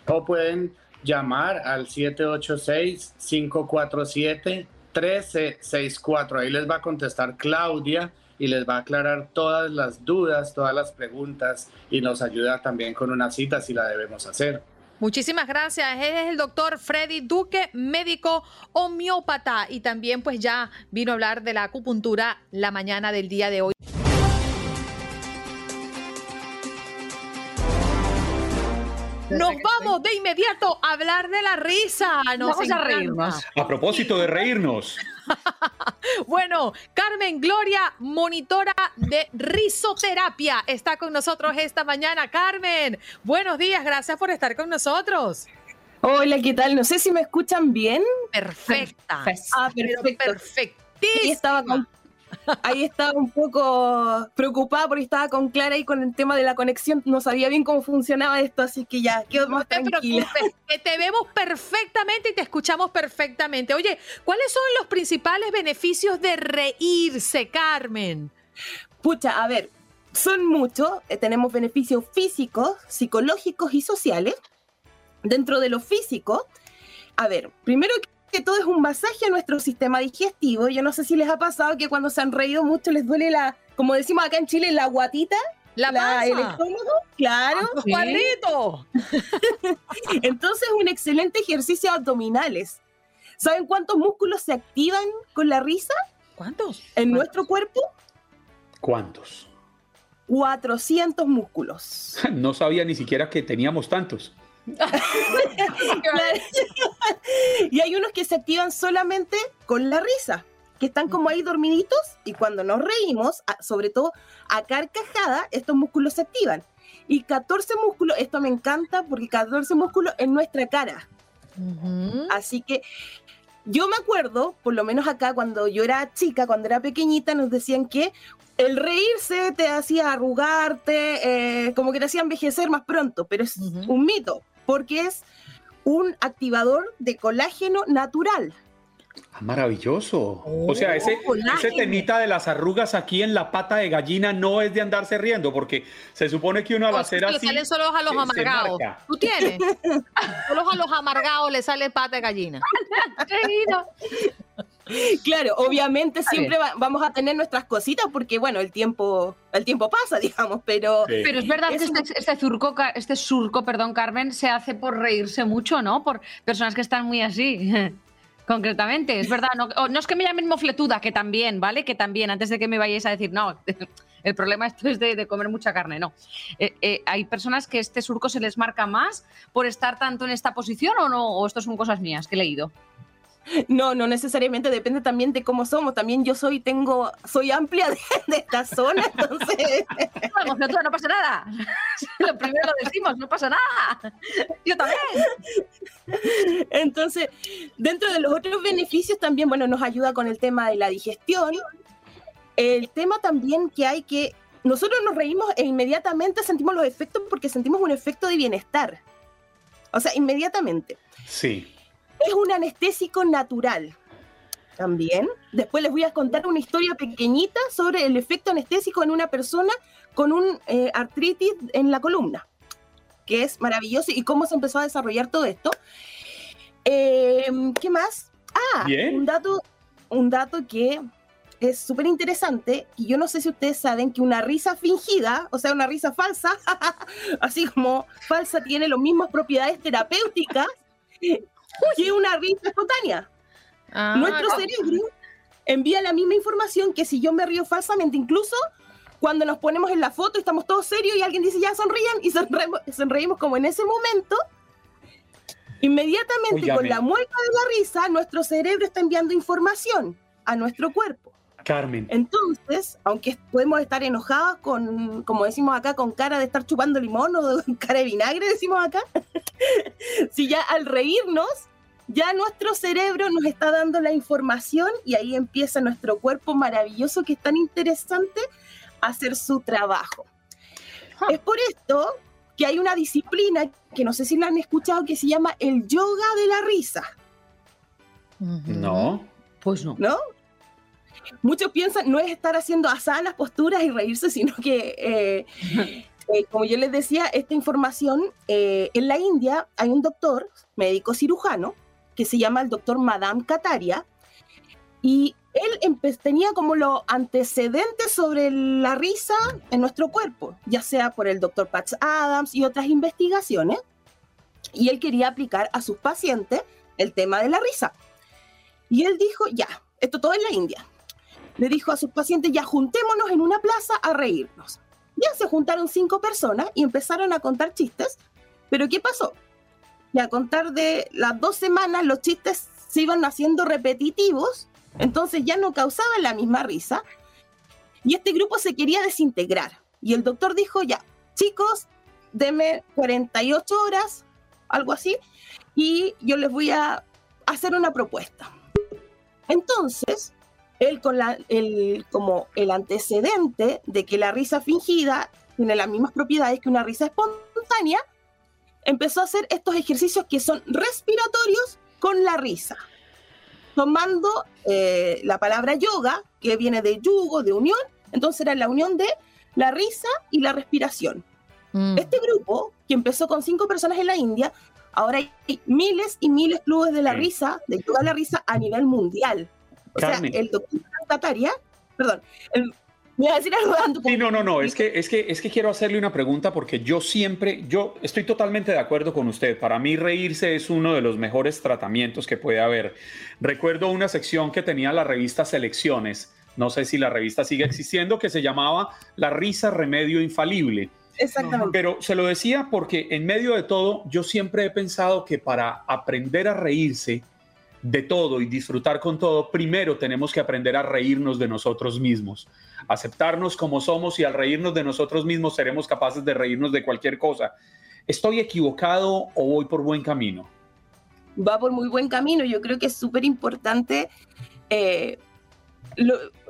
o pueden llamar al 786-547-1364. Ahí les va a contestar Claudia y les va a aclarar todas las dudas, todas las preguntas y nos ayuda también con una cita si la debemos hacer. Muchísimas gracias. Es el doctor Freddy Duque, médico homeópata y también pues ya vino a hablar de la acupuntura la mañana del día de hoy. Nos vamos de inmediato a hablar de la risa. Nos Vamos a reírnos. A propósito de reírnos, Bueno, Carmen Gloria, monitora de risoterapia, está con nosotros esta mañana. Carmen, buenos días, gracias por estar con nosotros. Hola, ¿qué tal? No sé si me escuchan bien. Perfecta. Ah, perfecto. perfectísima. Estaba, con- ahí estaba un poco preocupada porque estaba con Clara y con el tema de la conexión. No sabía bien cómo funcionaba esto, así que ya quedo No más te tranquila. preocupes, que te vemos perfectamente y te escuchamos perfectamente. Oye, ¿cuáles son los principales beneficios de reírse, Carmen? Pucha, a ver, son muchos. Eh, tenemos beneficios físicos, psicológicos y sociales. Dentro de lo físico, a ver, primero que todo es un masaje a nuestro sistema digestivo. Yo no sé si les ha pasado que cuando se han reído mucho les duele la, como decimos acá en Chile, la guatita, La, la- el estómago. Claro. Los cuadritos. Entonces, un excelente ejercicio abdominales. ¿Saben cuántos músculos se activan con la risa ¿Cuántos? en nuestro cuerpo? ¿cuántos? 400 músculos. No sabía ni siquiera que teníamos tantos. Y hay unos que se activan solamente con la risa, que están como ahí dormiditos y cuando nos reímos, sobre todo a carcajada, estos músculos se activan. Y 14 músculos, esto me encanta porque 14 músculos en nuestra cara. Así que yo me acuerdo, por lo menos acá cuando yo era chica, cuando era pequeñita, nos decían que el reírse te hacía arrugarte, eh, como que te hacía envejecer más pronto, pero es un mito, porque es un activador de colágeno natural. Ah, maravilloso. o sea, ese, Oh, ese temita de las arrugas aquí en la pata de gallina no es de andarse riendo, porque se supone que uno al hacer que le así. salen solo a los amargados. ¿Tú tienes? solo a los amargados le sale pata de gallina. Claro, obviamente siempre va- vamos a tener nuestras cositas porque, bueno, el tiempo, el tiempo pasa, digamos, pero... Sí. Pero es verdad que Es este, este surco, este surco, perdón, Carmen, se hace por reírse mucho, ¿no? Por personas que están muy así. Concretamente, es verdad. No, o no es que me llamen mofletuda, que también, ¿vale? Que también, antes de que me vayáis a decir, no, el problema esto es de, de comer mucha carne, no. Eh, eh, hay personas que este surco se les marca más por estar tanto en esta posición o no, o esto son cosas mías que he leído. No, no necesariamente, depende también de cómo somos. También yo soy, tengo, soy amplia de, de esta zona, entonces... No, mofletuda, no pasa nada. Lo primero lo decimos, no pasa nada. Yo también. Entonces, dentro de los otros beneficios también, bueno, nos ayuda con el tema de la digestión. El tema también que hay que, nosotros nos reímos e inmediatamente sentimos los efectos porque sentimos un efecto de bienestar. O sea, inmediatamente. Sí. Es un anestésico natural. También. Después les voy a contar una historia pequeñita sobre el efecto anestésico en una persona con un eh, artritis en la columna, que es maravilloso y cómo se empezó a desarrollar todo esto. Eh, ¿Qué más? Ah, Bien. un dato, un dato que es súper interesante, y yo no sé si ustedes saben que una risa fingida, o sea, una risa falsa, así como falsa, tiene las mismas propiedades terapéuticas que una risa espontánea. Ah, Nuestro cerebro envía la misma información que si yo me río falsamente, incluso cuando nos ponemos en la foto y estamos todos serios y alguien dice ya sonrían y sonreímos, sonreímos como en ese momento, inmediatamente con la mueca de la risa, nuestro cerebro está enviando información a nuestro cuerpo. Carmen. Entonces, aunque podemos estar enojados con, como decimos acá, con cara de estar chupando limón o con cara de vinagre, decimos acá, si ya al reírnos, ya nuestro cerebro nos está dando la información y ahí empieza nuestro cuerpo maravilloso que es tan interesante a hacer su trabajo. Es por esto que hay una disciplina que no sé si la han escuchado que se llama el yoga de la risa. No. Pues no. ¿no? Muchos piensan, no es estar haciendo asadas posturas y reírse, sino que, eh, eh, como yo les decía, esta información, eh, en la India hay un doctor, médico cirujano, que se llama el doctor Madame Kataria, y él tenía como los antecedentes sobre la risa en nuestro cuerpo, ya sea por el doctor Patch Adams y otras investigaciones, y él quería aplicar a sus pacientes el tema de la risa. Y él dijo, ya, esto todo en la India. Le dijo a sus pacientes, ya juntémonos en una plaza a reírnos. Ya se juntaron cinco personas y empezaron a contar chistes, pero ¿qué pasó? Y a contar de las dos semanas los chistes se iban haciendo repetitivos entonces ya no causaban la misma risa y este grupo se quería desintegrar. Y el doctor dijo, ya, chicos, denme 48 horas, algo así, y yo les voy a hacer una propuesta. Entonces, él con la, el, como el antecedente de que la risa fingida tiene las mismas propiedades que una risa espontánea, empezó a hacer estos ejercicios que son respiratorios con la risa tomando eh, la palabra yoga, que viene de yugo, de unión, entonces era la unión de la risa y la respiración. Mm. Este grupo, que empezó con cinco personas en la India, ahora hay miles y miles clubes de la risa, de yoga de la risa a nivel mundial. O sea, el doctor perdón, el, me a decir Sí, no, no, no, es que, es, que, es que quiero hacerle una pregunta porque yo siempre, yo estoy totalmente de acuerdo con usted. Para mí reírse es uno de los mejores tratamientos que puede haber. Recuerdo una sección que tenía la revista Selecciones, no sé si la revista sigue existiendo, que se llamaba La risa remedio infalible. Exactamente. Pero se lo decía porque en medio de todo yo siempre he pensado que para aprender a reírse de todo y disfrutar con todo, primero tenemos que aprender a reírnos de nosotros mismos, aceptarnos como somos y al reírnos de nosotros mismos seremos capaces de reírnos de cualquier cosa. ¿Estoy equivocado o voy por buen camino? Va por muy buen camino. Yo creo que es súper importante eh,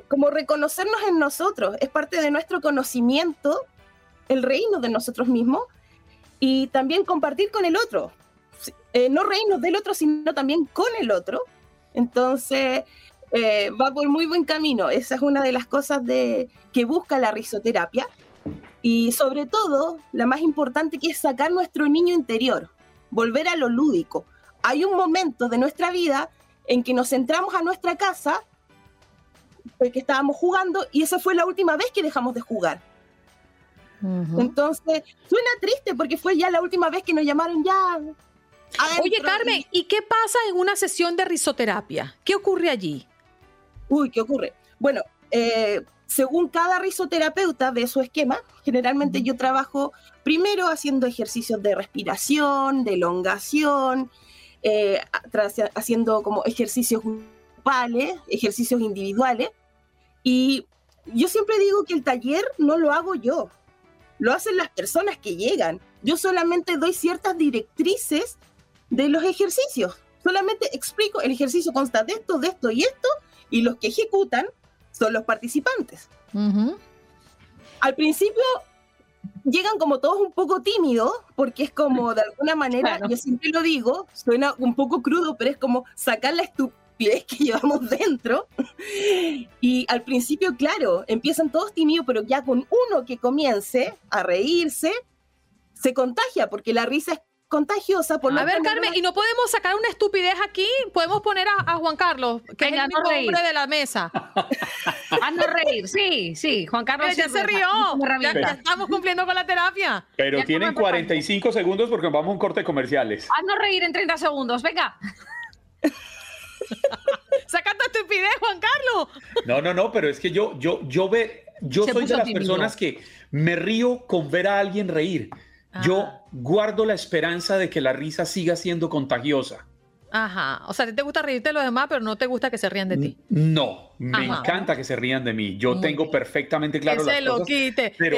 como reconocernos en nosotros. Es parte de nuestro conocimiento el reírnos de nosotros mismos y también compartir con el otro eh, no reírnos del otro, sino también con el otro. Entonces, eh, va por muy buen camino. Esa es una de las cosas de, que busca la risoterapia. Y sobre todo, la más importante que es sacar nuestro niño interior, volver a lo lúdico. Hay un momento de nuestra vida en que nos entramos a nuestra casa, porque estábamos jugando, y esa fue la última vez que dejamos de jugar. Entonces, suena triste porque fue ya la última vez que nos llamaron ya, Oye, Carmen, ¿y qué pasa en una sesión de risoterapia? ¿Qué ocurre allí? Uy, ¿qué ocurre? Bueno, eh, según cada risoterapeuta ve su esquema, generalmente yo trabajo primero haciendo ejercicios de respiración, de elongación, eh, haciendo como ejercicios grupales, ejercicios individuales. Y yo siempre digo que el taller no lo hago yo, lo hacen las personas que llegan. Yo solamente doy ciertas directrices de los ejercicios. Solamente explico, el ejercicio consta de esto, de esto y esto, y los que ejecutan son los participantes. Al principio llegan como todos un poco tímidos, porque es como de alguna manera, yo siempre lo digo, suena un poco crudo, pero es como sacar la estupidez que llevamos dentro. Y al principio, claro, empiezan todos tímidos, pero ya con uno que comience a reírse, se contagia, porque la risa es contagiosa. Por a ver, Carmen, ¿y no podemos sacar una estupidez aquí? Podemos poner a, Juan Carlos, que es el no hombre de la mesa. a no reír, sí, sí. Juan Carlos ya se rió. Ya, estamos cumpliendo con la terapia. Pero tienen 45 segundos porque vamos a un corte de comerciales. A no reír en 30 segundos, venga. Sacando estupidez, Juan Carlos. No, no, no, pero es que yo, yo, yo ve, yo soy de las personas que me río con ver a alguien reír. Yo guardo la esperanza de que la risa siga siendo contagiosa. Ajá, o sea, a te gusta reírte de los demás, pero no te gusta que se rían de ti. No, me encanta que se rían de mí. Yo tengo perfectamente claro que se lo quite. Pero...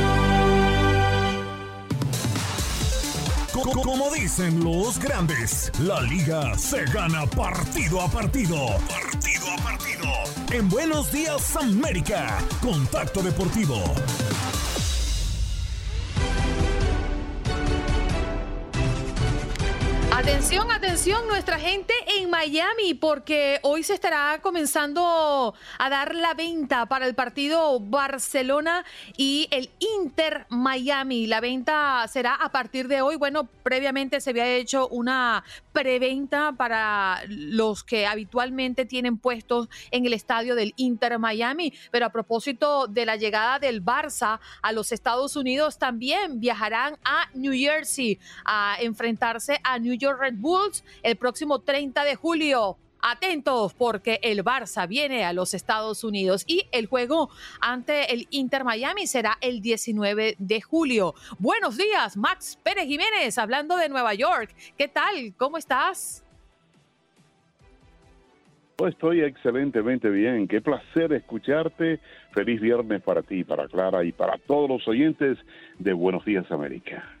Como dicen los grandes, la liga se gana partido a partido. Partido a partido. En Buenos Días América, Contacto Deportivo. Atención, atención, nuestra gente en Miami, porque hoy se estará comenzando a dar la venta para el partido Barcelona y el Inter Miami. La venta será a partir de hoy. Bueno, previamente se había hecho una preventa para los que habitualmente tienen puestos en el estadio del Inter Miami. Pero a propósito de la llegada del Barça a los Estados Unidos, también viajarán a New Jersey a enfrentarse a New York Red Bulls el próximo 30 de julio. Atentos porque el Barça viene a los Estados Unidos y el juego ante el Inter Miami será el 19 de julio. Buenos días, Max Pérez Jiménez, hablando de Nueva York. ¿Qué tal? ¿Cómo estás? Estoy excelentemente bien. Qué placer escucharte. Feliz viernes para ti, para Clara y para todos los oyentes de Buenos Días América.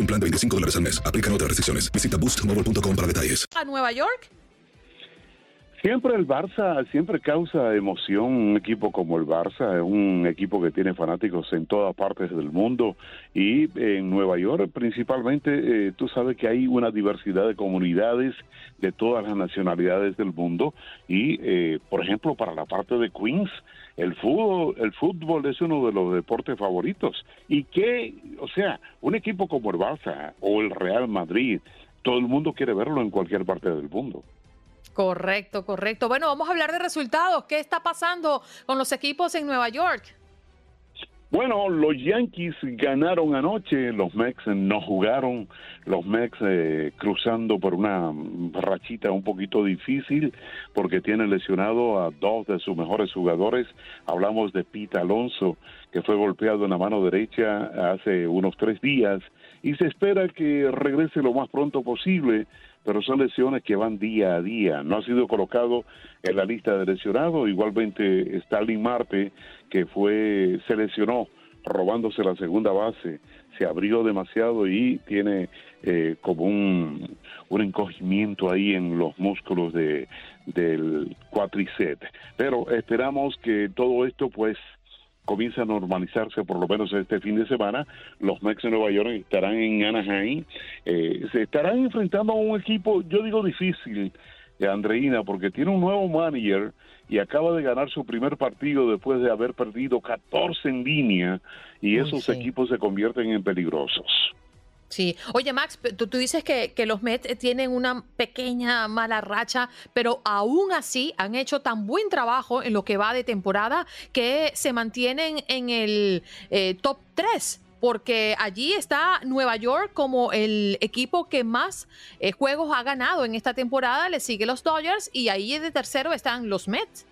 un plan de 25 dólares al mes. Aplican otras restricciones. Visita boostmobile.com para detalles. ¿A Nueva York? Siempre el Barça, siempre causa emoción un equipo como el Barça, es un equipo que tiene fanáticos en todas partes del mundo y en Nueva York principalmente eh, tú sabes que hay una diversidad de comunidades de todas las nacionalidades del mundo y eh, por ejemplo para la parte de Queens el fútbol, el fútbol es uno de los deportes favoritos y que, o sea, un equipo como el Barça o el Real Madrid, todo el mundo quiere verlo en cualquier parte del mundo. Correcto, correcto. Bueno, vamos a hablar de resultados. ¿Qué está pasando con los equipos en Nueva York? Bueno, los Yankees ganaron anoche, los Mex no jugaron, los Mex eh, cruzando por una rachita un poquito difícil porque tienen lesionado a dos de sus mejores jugadores. Hablamos de Pete Alonso, que fue golpeado en la mano derecha hace unos tres días y se espera que regrese lo más pronto posible pero son lesiones que van día a día. No ha sido colocado en la lista de lesionados. Igualmente Stalin Marte, que fue, se lesionó robándose la segunda base, se abrió demasiado y tiene eh, como un, un encogimiento ahí en los músculos de, del cuatricep. Pero esperamos que todo esto pues comienza a normalizarse por lo menos este fin de semana. Los Mets de Nueva York estarán en Anaheim. Eh, se estarán enfrentando a un equipo, yo digo difícil, eh, Andreina, porque tiene un nuevo manager y acaba de ganar su primer partido después de haber perdido 14 en línea y esos equipos se convierten en peligrosos. Sí. Oye, Max, tú, tú dices que, que, los Mets tienen una pequeña mala racha, pero aún así han hecho tan buen trabajo en lo que va de temporada que se mantienen en el eh, top 3 porque allí está Nueva York como el equipo que más eh, juegos ha ganado en esta temporada, le sigue los Dodgers y ahí de tercero están los Mets.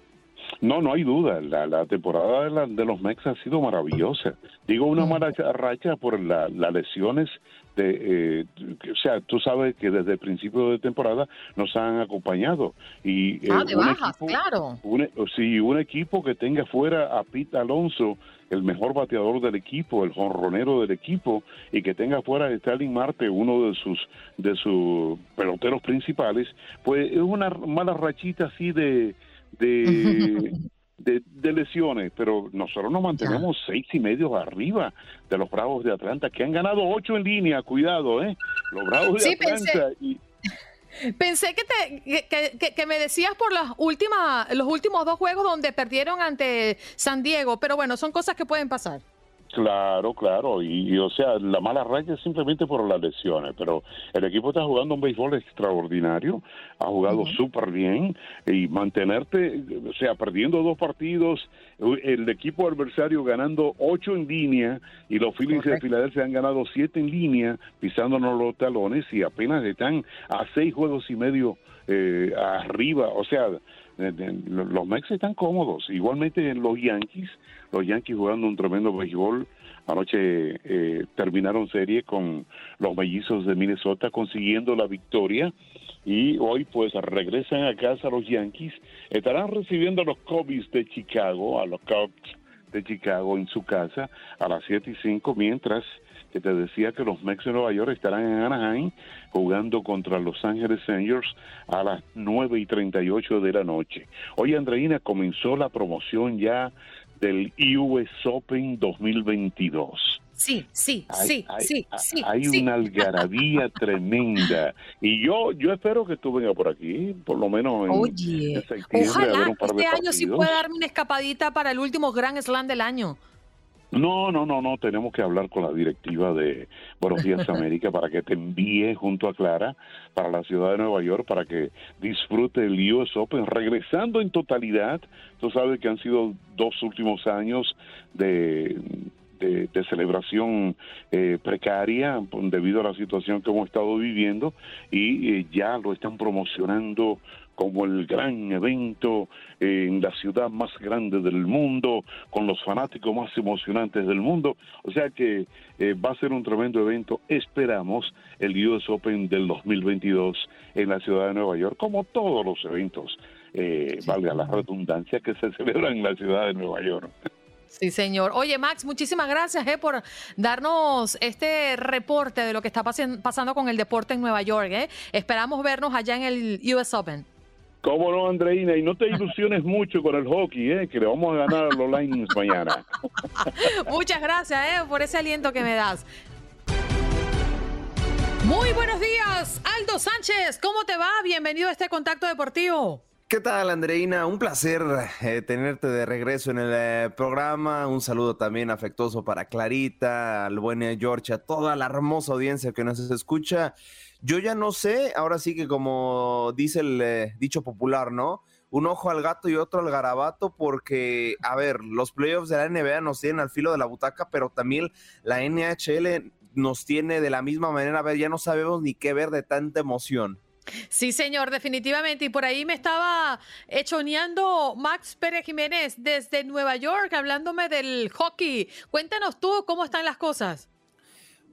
No, no hay duda. La, temporada de, los Mets ha sido maravillosa. Digo una mala racha por las lesiones de, eh, o sea, tú sabes que desde el principio de temporada nos han acompañado y eh, ah, de bajas, claro. Un, sí, un equipo que tenga fuera a Pete Alonso, el mejor bateador del equipo, el jonronero del equipo, y que tenga fuera a Stalin Marte, uno de sus de sus peloteros principales, pues es una mala rachita así de de, de, lesiones, pero nosotros nos mantenemos seis y medio arriba de los Bravos de Atlanta, que han ganado ocho en línea, cuidado, ¿eh? Los Bravos de Atlanta. Pensé, que, te, que, me decías por las últimas, los últimos dos juegos donde perdieron ante San Diego, pero bueno, son cosas que pueden pasar. Claro, claro, y, o sea, la mala raya es simplemente por las lesiones, pero el equipo está jugando un béisbol extraordinario, ha jugado súper bien y mantenerte, o sea, perdiendo dos partidos, el equipo adversario ganando ocho en línea y los Phillies de Filadelfia han ganado siete en línea, pisándonos los talones y apenas están a seis juegos y medio eh, arriba, o sea, los Mex están cómodos, igualmente los Yankees, los Yankees jugando un tremendo béisbol, Anoche eh, terminaron serie con los mellizos de Minnesota consiguiendo la victoria y hoy pues regresan a casa los Yankees. Estarán recibiendo a los Cubs de Chicago, a los Cubs de Chicago en su casa a las 7 y 5, mientras que te decía que los Mets de Nueva York estarán en Anaheim jugando contra Los Ángeles Rangers a las 9 y 38 de la noche. Hoy, Andreina, comenzó la promoción ya del US Open 2022. Sí, sí, sí, sí, sí. Hay una algarabía tremenda. Y yo yo espero que tú vengas por aquí, por lo menos en, Oye, ojalá este año sí pueda darme una escapadita para el último Grand Slam del año. No, no, no, no, tenemos que hablar con la directiva de Buenos Días América para que te envíe junto a Clara para la ciudad de Nueva York para que disfrute el US Open regresando en totalidad. Tú sabes que han sido dos últimos años de de, celebración eh, precaria debido a la situación que hemos estado viviendo y eh, ya lo están promocionando como el gran evento en la ciudad más grande del mundo, con los fanáticos más emocionantes del mundo. O sea que eh, va a ser un tremendo evento. Esperamos el US Open del 2022 en la ciudad de Nueva York, como todos los eventos, eh, valga la redundancia, que se celebran en la ciudad de Nueva York. Sí, señor. Oye, Max, muchísimas gracias eh, por darnos este reporte de lo que está pasando con el deporte en Nueva York. Eh. Esperamos vernos allá en el US Open. ¿Cómo no, Andreina? Y no te ilusiones mucho con el hockey, ¿eh? que le vamos a ganar a los Lightning mañana. Muchas gracias ¿eh? por ese aliento que me das. Muy buenos días, Aldo Sánchez. ¿Cómo te va? Bienvenido a este contacto deportivo. ¿Qué tal, Andreina? Un placer eh, tenerte de regreso en el eh, programa. Un saludo también afectuoso para Clarita, al buen George, a toda la hermosa audiencia que nos escucha. Yo ya no sé, ahora sí que como dice el eh, dicho popular, ¿no? Un ojo al gato y otro al garabato, porque, a ver, los playoffs de la NBA nos tienen al filo de la butaca, pero también la NHL nos tiene de la misma manera. A ver, ya no sabemos ni qué ver de tanta emoción. Sí, señor, definitivamente. Y por ahí me estaba echoneando Max Pérez Jiménez desde Nueva York, hablándome del hockey. Cuéntanos tú cómo están las cosas.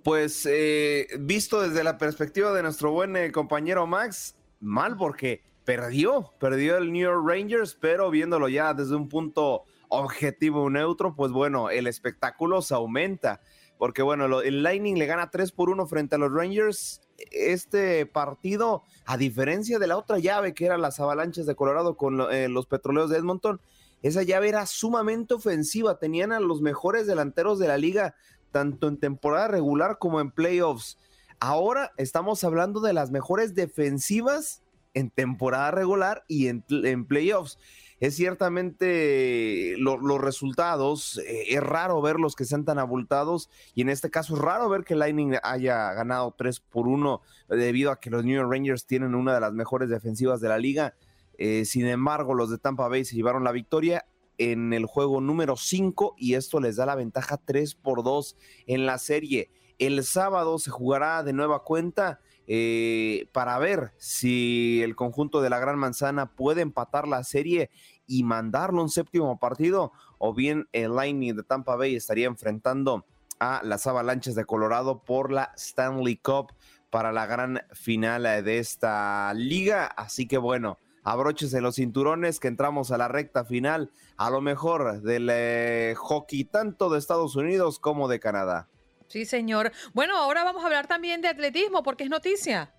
Pues eh, visto desde la perspectiva de nuestro buen eh, compañero Max, mal porque perdió, perdió el New York Rangers, pero viéndolo ya desde un punto objetivo neutro, pues bueno, el espectáculo se aumenta. Porque bueno, el Lightning le gana 3 por 1 frente a los Rangers este partido, a diferencia de la otra llave que era las avalanchas de Colorado con eh, los petroleros de Edmonton, esa llave era sumamente ofensiva, tenían a los mejores delanteros de la liga, tanto en temporada regular como en playoffs. Ahora estamos hablando de las mejores defensivas en temporada regular y en, playoffs es ciertamente los resultados, eh, es raro ver los que sean tan abultados y en este caso es raro ver que Lightning haya ganado 3 por 1 debido a que los New York Rangers tienen una de las mejores defensivas de la liga. Eh, sin embargo, los de Tampa Bay se llevaron la victoria en el juego número 5 y esto les da la ventaja 3 por 2 en la serie. El sábado se jugará de nueva cuenta eh, para ver si el conjunto de la Gran Manzana puede empatar la serie y mandarlo un séptimo partido, o bien el Lightning de Tampa Bay estaría enfrentando a las Avalanches de Colorado por la Stanley Cup para la gran final de esta liga. Así que bueno, abróchese los cinturones que entramos a la recta final, a lo mejor del eh, hockey tanto de Estados Unidos como de Canadá. Sí, señor. Bueno, ahora vamos a hablar también de atletismo porque es noticia.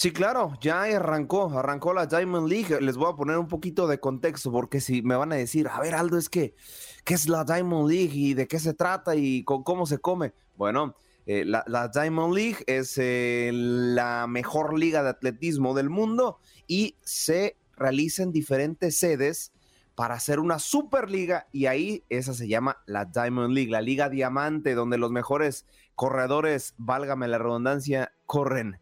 Sí, claro, ya arrancó, arrancó la Diamond League. Les voy a poner un poquito de contexto porque si me van a decir, a ver, Aldo, es que, ¿qué es la Diamond League y de qué se trata y con, cómo se come? Bueno, eh, la, Diamond League es eh, la mejor liga de atletismo del mundo y se realiza en diferentes sedes para hacer una superliga y ahí esa se llama la Diamond League, la liga diamante donde los mejores corredores, válgame la redundancia, corren.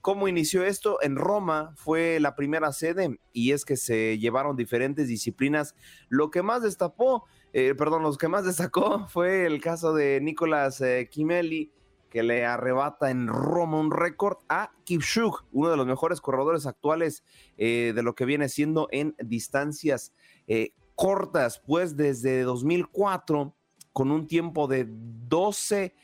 ¿Cómo inició esto? En Roma fue la primera sede y es que se llevaron diferentes disciplinas. Lo que más destapó, eh, perdón, los que más destacó fue el caso de Nicolás eh, Kimeli, que le arrebata en Roma un récord a Kipchug, uno de los mejores corredores actuales eh, de lo que viene siendo en distancias cortas, pues desde 2004 con un tiempo de 12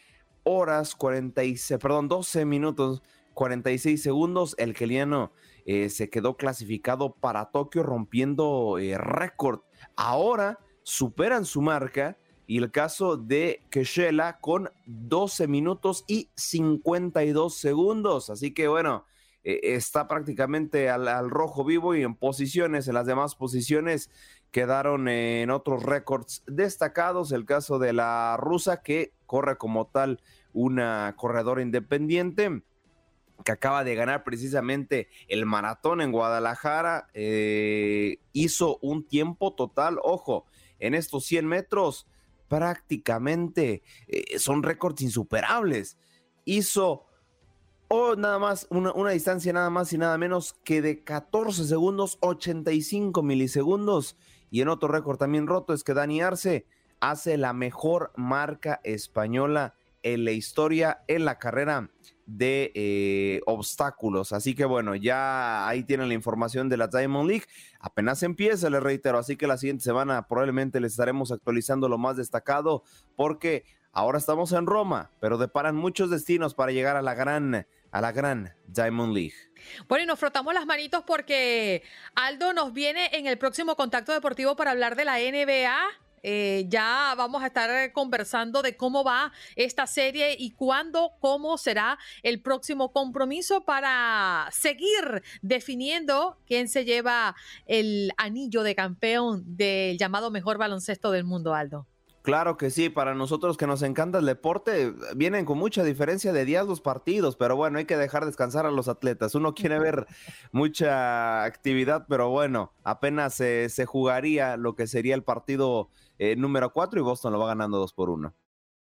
horas 46, perdón, 12 minutos 46 segundos. El keliano eh, se quedó clasificado para Tokio rompiendo eh, récord. Ahora superan su marca y el caso de Keshela con 12 minutos y 52 segundos. Así que bueno, eh, está prácticamente al, al, rojo vivo y en posiciones, en las demás posiciones quedaron en otros récords destacados. El caso de la rusa que corre como tal una corredora independiente que acaba de ganar precisamente el maratón en Guadalajara, eh, hizo un tiempo total, ojo, en estos 100 metros prácticamente eh, son récords insuperables. Hizo oh, nada más, una, una, distancia nada más y nada menos que de 14 segundos, 85 milisegundos. Y en otro récord también roto es que Dani Arce hace la mejor marca española en la historia en la carrera de eh, obstáculos. Así que bueno, ya ahí tienen la información de la Diamond League. Apenas empieza, les reitero, así que la siguiente semana probablemente les estaremos actualizando lo más destacado porque ahora estamos en Roma, pero deparan muchos destinos para llegar a la gran a la gran Diamond League. Bueno, y nos frotamos las manitos porque Aldo nos viene en el próximo contacto deportivo para hablar de la NBA. Eh, ya vamos a estar conversando de cómo va esta serie y cuándo, cómo será el próximo compromiso para seguir definiendo quién se lleva el anillo de campeón del llamado mejor baloncesto del mundo, Aldo. Claro que sí, para nosotros que nos encanta el deporte, vienen con mucha diferencia de días los partidos, pero bueno, hay que dejar descansar a los atletas. Uno quiere ver mucha actividad, pero bueno, apenas se jugaría lo que sería el partido eh, número 4 y Boston lo va ganando 2 por 1.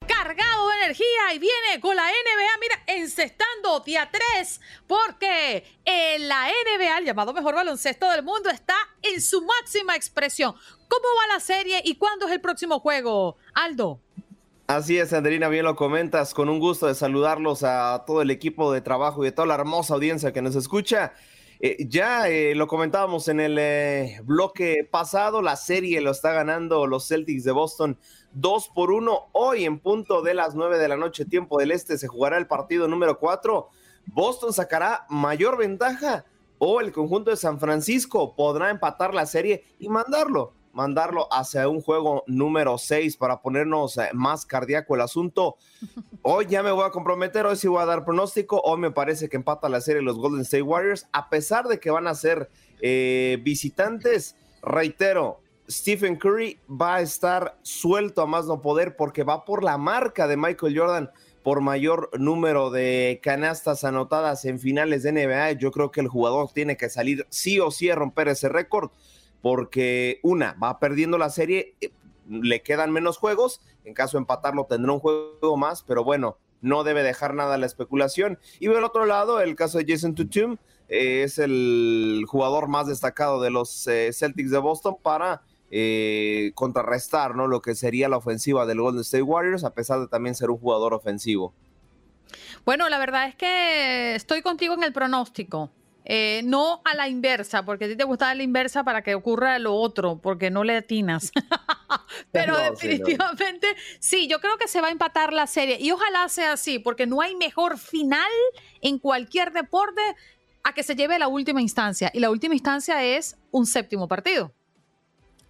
Cargado de energía y viene con la NBA, mira, encestando día 3, porque en la NBA, el llamado mejor baloncesto del mundo, está en su máxima expresión. ¿Cómo va la serie y cuándo es el próximo juego, Aldo? Así es, Andrina, bien lo comentas. Con un gusto de saludarlos a todo el equipo de trabajo y a toda la hermosa audiencia que nos escucha. Eh, ya eh, lo comentábamos en el eh, bloque pasado, la serie lo está ganando los Celtics de Boston 2 por 1. Hoy en punto de las 9 de la noche, tiempo del este, se jugará el partido número 4. Boston sacará mayor ventaja o el conjunto de San Francisco podrá empatar la serie y mandarlo mandarlo hacia un juego número 6 para ponernos eh, más cardíaco el asunto. Hoy ya me voy a comprometer, hoy sí voy a dar pronóstico. Hoy me parece que empata la serie los Golden State Warriors, a pesar de que van a ser eh, visitantes. Reitero, Stephen Curry va a estar suelto a más no poder porque va por la marca de Michael Jordan por mayor número de canastas anotadas en finales de NBA. Yo creo que el jugador tiene que salir sí o sí a romper ese récord porque una, va perdiendo la serie, eh, le quedan menos juegos, en caso de empatarlo tendrá un juego más, pero bueno, no debe dejar nada la especulación. Y por el otro lado, el caso de Jason Tutum eh, es el jugador más destacado de los eh, Celtics de Boston para contrarrestar ¿no? lo que sería la ofensiva del Golden State Warriors, a pesar de también ser un jugador ofensivo. Bueno, la verdad es que estoy contigo en el pronóstico. Eh, no a la inversa, porque a ti te gusta la inversa para que ocurra lo otro, porque no le atinas. Pero definitivamente, sí, yo creo que se va a empatar la serie y ojalá sea así, porque no hay mejor final en cualquier deporte a que se lleve la última instancia. Y la última instancia es un séptimo partido.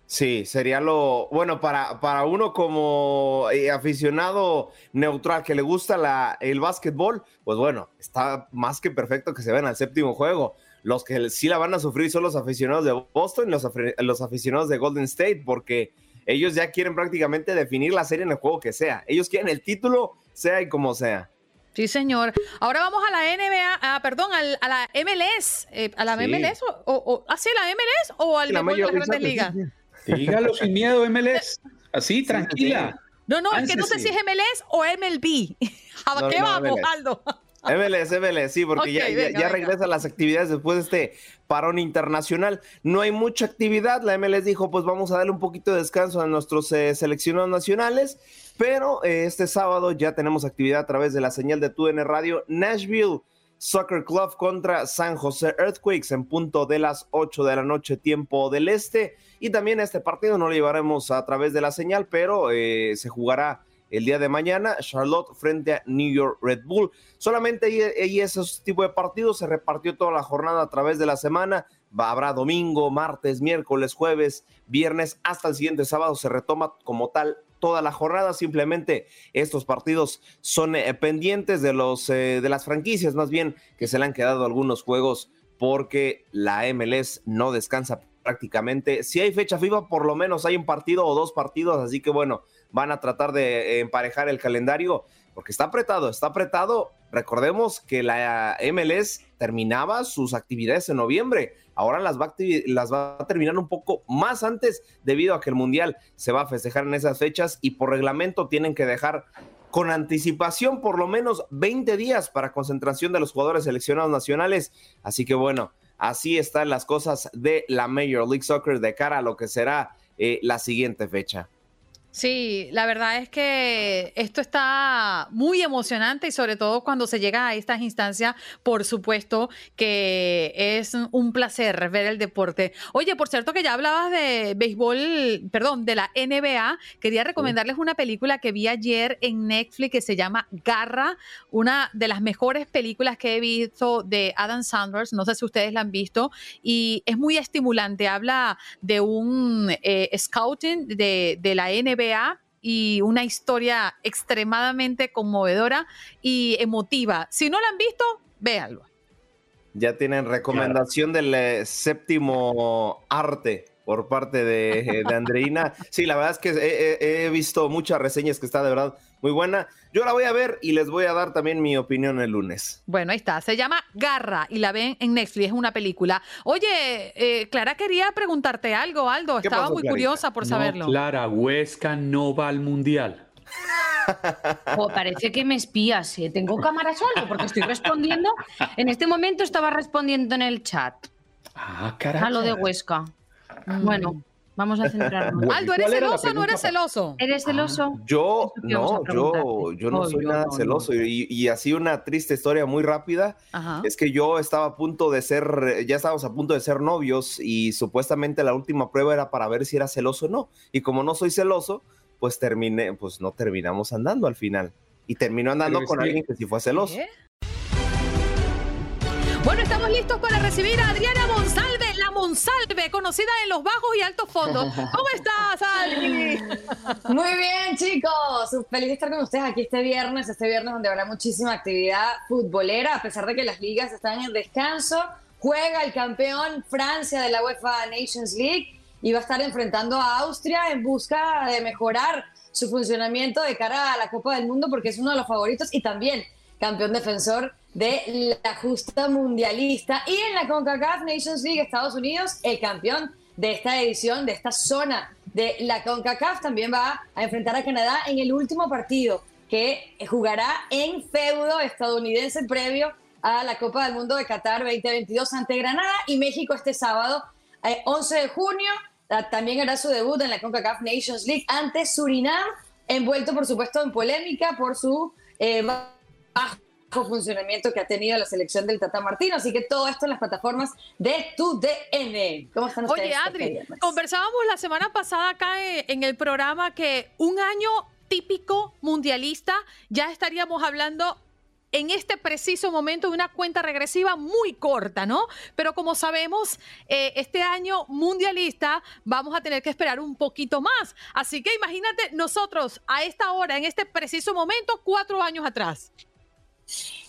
Sí, sería lo bueno para, para uno como eh, aficionado neutral que le gusta la, el básquetbol, pues bueno, está más que perfecto que se vean al séptimo juego. Los que sí la van a sufrir son los aficionados de Boston y los, los aficionados de Golden State, porque ellos ya quieren prácticamente definir la serie en el juego que sea. Ellos quieren el título, sea y como sea. Sí, señor. Ahora vamos a la NBA, ah, perdón, a la MLS. Eh, ¿A la MLS? O, o, ¿Ah, sí, la MLS o al mejor de las grandes ligas? Dígalo sin miedo, MLS. Así, tranquila. No, no, es que no sé si es MLS o MLB. ¿A qué vamos, Aldo? MLS, MLS, sí, porque ya, ya, regresan las actividades después de este parón internacional. No hay mucha actividad. La MLS dijo, pues vamos a darle un poquito de descanso a nuestros eh, seleccionados nacionales, pero eh, este sábado ya tenemos actividad a través de la señal de TUN Radio. Nashville Soccer Club contra San José Earthquakes en punto de las 8 de la noche, tiempo del este. Y también este partido no lo llevaremos a través de la señal, pero eh, se jugará el día de mañana, Charlotte frente a New York Red Bull. Solamente ahí, esos tipos de partidos se repartió toda la jornada a través de la semana. Habrá domingo, martes, miércoles, jueves, viernes, hasta el siguiente sábado se retoma como tal toda la jornada. Simplemente estos partidos son eh, pendientes de los eh, de las franquicias, más bien que se le han quedado algunos juegos porque la MLS no descansa prácticamente. Si hay fecha FIFA, por lo menos hay un partido o dos partidos, así que bueno, van a tratar de emparejar el calendario porque está apretado, está apretado. Recordemos que la MLS terminaba sus actividades en noviembre, ahora las va, a, terminar un poco más antes debido a que el Mundial se va a festejar en esas fechas y por reglamento tienen que dejar con anticipación por lo menos 20 días para concentración de los jugadores seleccionados nacionales. Así que bueno, así están las cosas de la Major League Soccer de cara a lo que será eh, la siguiente fecha. Sí, la verdad es que esto está muy emocionante y sobre todo cuando se llega a estas instancias, por supuesto que es un placer ver el deporte. Oye, por cierto que ya hablabas de béisbol, perdón, de la NBA, quería recomendarles una película que vi ayer en Netflix que se llama Garra, una de las mejores películas que he visto de Adam Sanders, no sé si ustedes la han visto, y es muy estimulante, habla de un eh, scouting de, de la NBA y una historia extremadamente conmovedora y emotiva. Si no la han visto, véanlo. Ya tienen recomendación del eh, séptimo arte por parte de, de Andreina. Sí, la verdad es que he, visto muchas reseñas que está de verdad muy buena. Yo la voy a ver y les voy a dar también mi opinión el lunes. Bueno, ahí está. Se llama Garra y la ven en Netflix. Es una película. Oye, eh, Clara quería preguntarte algo, Aldo. Estaba muy curiosa por saberlo. Clara, Huesca no va al mundial. Oh, parece que me espías. ¿eh? ¿Tengo cámara solo? Porque estoy respondiendo. En este momento estaba respondiendo en el chat. Ah, carajo. A lo de Huesca. Bueno, Vamos a centrarnos. Aldo, ¿eres celoso o no eres celoso? ¿Eres celoso? Ah, yo, no, yo, yo no soy nada celoso. Y, así una triste historia muy rápida. Es que yo estaba a punto de ser, ya estábamos a punto de ser novios y supuestamente la última prueba era para ver si era celoso o no. Y como no soy celoso, pues terminé, pues no terminamos andando al final. Y terminó andando con alguien que sí fue celoso. Bueno, estamos listos para recibir a Adriana Monsalve, la Monsalve, conocida en los bajos y altos fondos. ¿Cómo estás, Adri? Muy bien, chicos. Feliz de estar con ustedes aquí este viernes, este viernes donde habrá muchísima actividad futbolera, a pesar de que las ligas están en descanso. Juega el campeón Francia de la UEFA Nations League y va a estar enfrentando a Austria en busca de mejorar su funcionamiento de cara a la Copa del Mundo porque es uno de los favoritos y también campeón defensor de la justa mundialista. Y en la CONCACAF Nations League Estados Unidos, el campeón de esta edición, de esta zona de la CONCACAF, también va a enfrentar a Canadá en el último partido que jugará en feudo estadounidense previo a la Copa del Mundo de Qatar 2022 ante Granada y México este sábado 11 eh, de junio. También hará su debut en la CONCACAF Nations League ante Surinam, envuelto por supuesto en polémica por su eh, bajo funcionamiento que ha tenido la selección del Tata Martino. Así que todo esto en las plataformas de tu DN. ¿Cómo están ustedes? Oye, Adri, conversábamos la semana pasada acá en el programa que un año típico mundialista, ya estaríamos hablando en este preciso momento de una cuenta regresiva muy corta, ¿no? Pero como sabemos, eh, este año mundialista vamos a tener que esperar un poquito más. Así que imagínate nosotros a esta hora, en este preciso momento, cuatro años atrás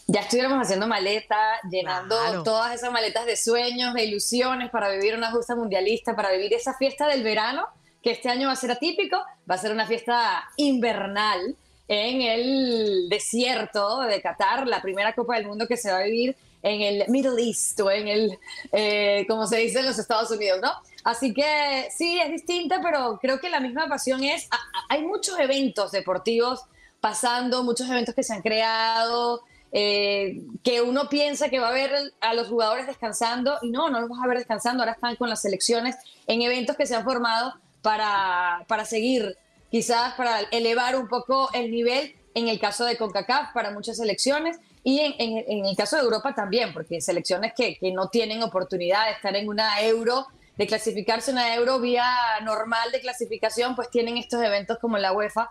ya estuviéramos haciendo maleta, llenando todas esas maletas de sueños, de ilusiones para vivir una justa mundialista, para vivir esa fiesta del verano, que este año va a ser atípico, va a ser una fiesta invernal en el desierto de Qatar, la primera Copa del Mundo que se va a vivir en el Middle East o en el, eh, como se dice en los Estados Unidos, ¿no? Así que sí, es distinta, pero creo que la misma pasión es, hay muchos eventos deportivos pasando, muchos eventos que se han creado, eh, que uno piensa que va a ver a los jugadores descansando y no, no los vas a ver descansando, ahora están con las selecciones en eventos que se han formado para, para seguir, quizás para elevar un poco el nivel en el caso de CONCACAF para muchas selecciones y en, en- en el caso de Europa también, porque selecciones que, que no tienen oportunidad de estar en una euro, de clasificarse una euro vía normal de clasificación, pues tienen estos eventos como la UEFA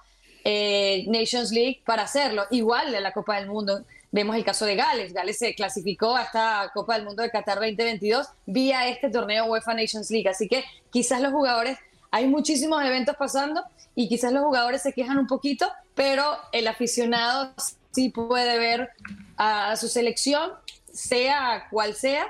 eh, Nations League para hacerlo. Igual de la Copa del Mundo. Vemos el caso de Gales. Gales se clasificó a esta Copa del Mundo de Qatar 2022 vía este torneo UEFA Nations League. Así que quizás los jugadores, hay muchísimos eventos pasando y quizás los jugadores se quejan un poquito, pero el aficionado sí puede ver a su selección, sea cual sea,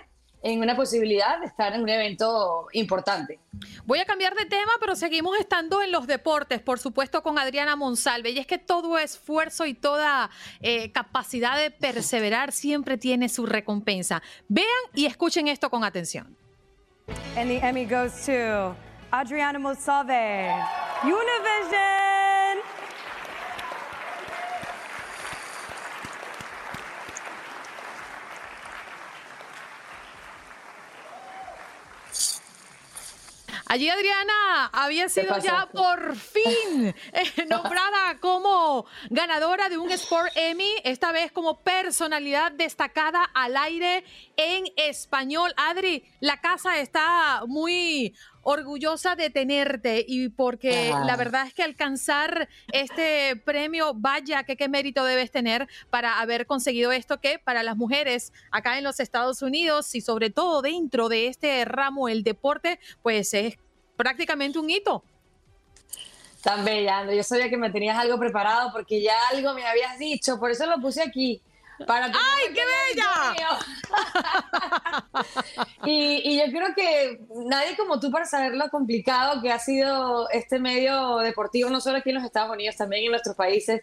en una posibilidad de estar en un evento importante. Voy a cambiar de tema, pero seguimos estando en los deportes, por supuesto, con Adriana Monsalve. Y es que todo esfuerzo y toda eh, capacidad de perseverar siempre tiene su recompensa. Vean y escuchen esto con atención. And the Emmy goes to Adriana Monsalve, Univision. Allí Adriana había sido ya por fin eh, nombrada como ganadora de un Sport Emmy, esta vez como personalidad destacada al aire en español. Adri, la casa está muy orgullosa de tenerte y porque Ah. la verdad es que alcanzar este premio, vaya que qué mérito debes tener para haber conseguido esto que para las mujeres acá en los Estados Unidos y sobre todo dentro de este ramo, el deporte, pues es prácticamente un hito. Tan bella. Yo sabía que me tenías algo preparado porque ya algo me habías dicho, por eso lo puse aquí. Para ¡Ay, qué bella! y, y yo creo que nadie como tú para saber lo complicado que ha sido este medio deportivo, no solo aquí en los Estados Unidos, también en nuestros países,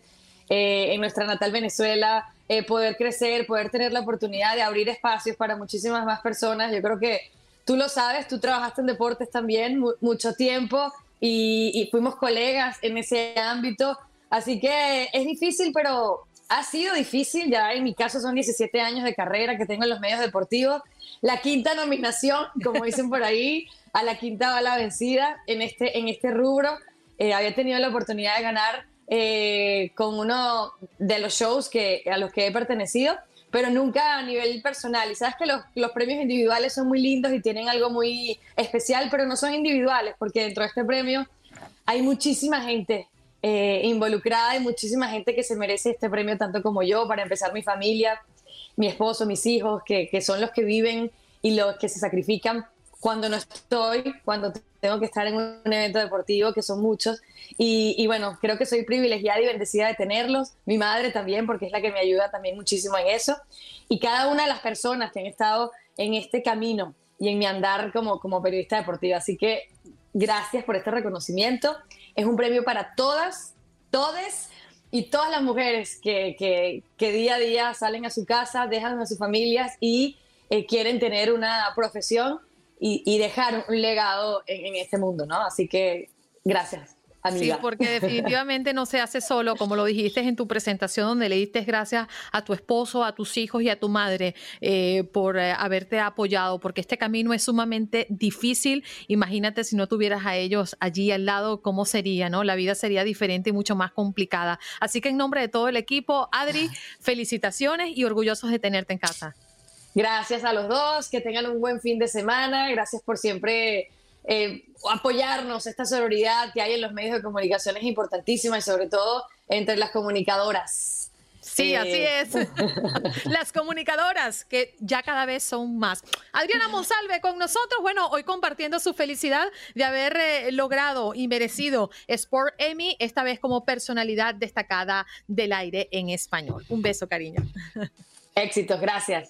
eh, en nuestra natal Venezuela, eh, poder crecer, poder tener la oportunidad de abrir espacios para muchísimas más personas. Yo creo que tú lo sabes, tú trabajaste en deportes también mu- mucho tiempo y, y fuimos colegas en ese ámbito. Así que es difícil, pero ha sido difícil. Ya en mi caso son 17 años de carrera que tengo en los medios deportivos. La quinta nominación, como dicen por ahí, a la quinta bala vencida en este, en este rubro. Eh, había tenido la oportunidad de ganar eh, con uno de los shows que, a los que he pertenecido, pero nunca a nivel personal. Y sabes que los, los premios individuales son muy lindos y tienen algo muy especial, pero no son individuales, porque dentro de este premio hay muchísima gente eh, involucrada y muchísima gente que se merece este premio, tanto como yo, para empezar mi familia, mi esposo, mis hijos, que, que son los que viven y los que se sacrifican cuando no estoy, cuando tengo que estar en un evento deportivo, que son muchos. Y, y bueno, creo que soy privilegiada y bendecida de tenerlos. Mi madre también, porque es la que me ayuda también muchísimo en eso. Y cada una de las personas que han estado en este camino y en mi andar como, como periodista deportiva. Así que gracias por este reconocimiento. Es un premio para todas, todes y todas las mujeres que, que- que día a día salen a su casa, dejan a sus familias y eh, quieren tener una profesión y, dejar un legado en, en este mundo, ¿no? Así que gracias, amiga. Sí, porque definitivamente no se hace solo, como lo dijiste en tu presentación, donde le diste gracias a tu esposo, a tus hijos y a tu madre eh, por eh, haberte apoyado, porque este camino es sumamente difícil. Imagínate si no tuvieras a ellos allí al lado, cómo sería, ¿no? La vida sería diferente y mucho más complicada. Así que en nombre de todo el equipo, Adri, felicitaciones y orgullosos de tenerte en casa. Gracias a los dos, que tengan un buen fin de semana. Gracias por siempre eh, apoyarnos. Esta sororidad que hay en los medios de comunicación es importantísima y sobre todo entre las comunicadoras. Sí, Eh, así es. Las comunicadoras, que ya cada vez son más. Adriana Monsalve con nosotros, bueno, hoy compartiendo su felicidad de haber eh, logrado y merecido Sport Emmy, esta vez como personalidad destacada del aire en español. Un beso, cariño. Éxitos, gracias.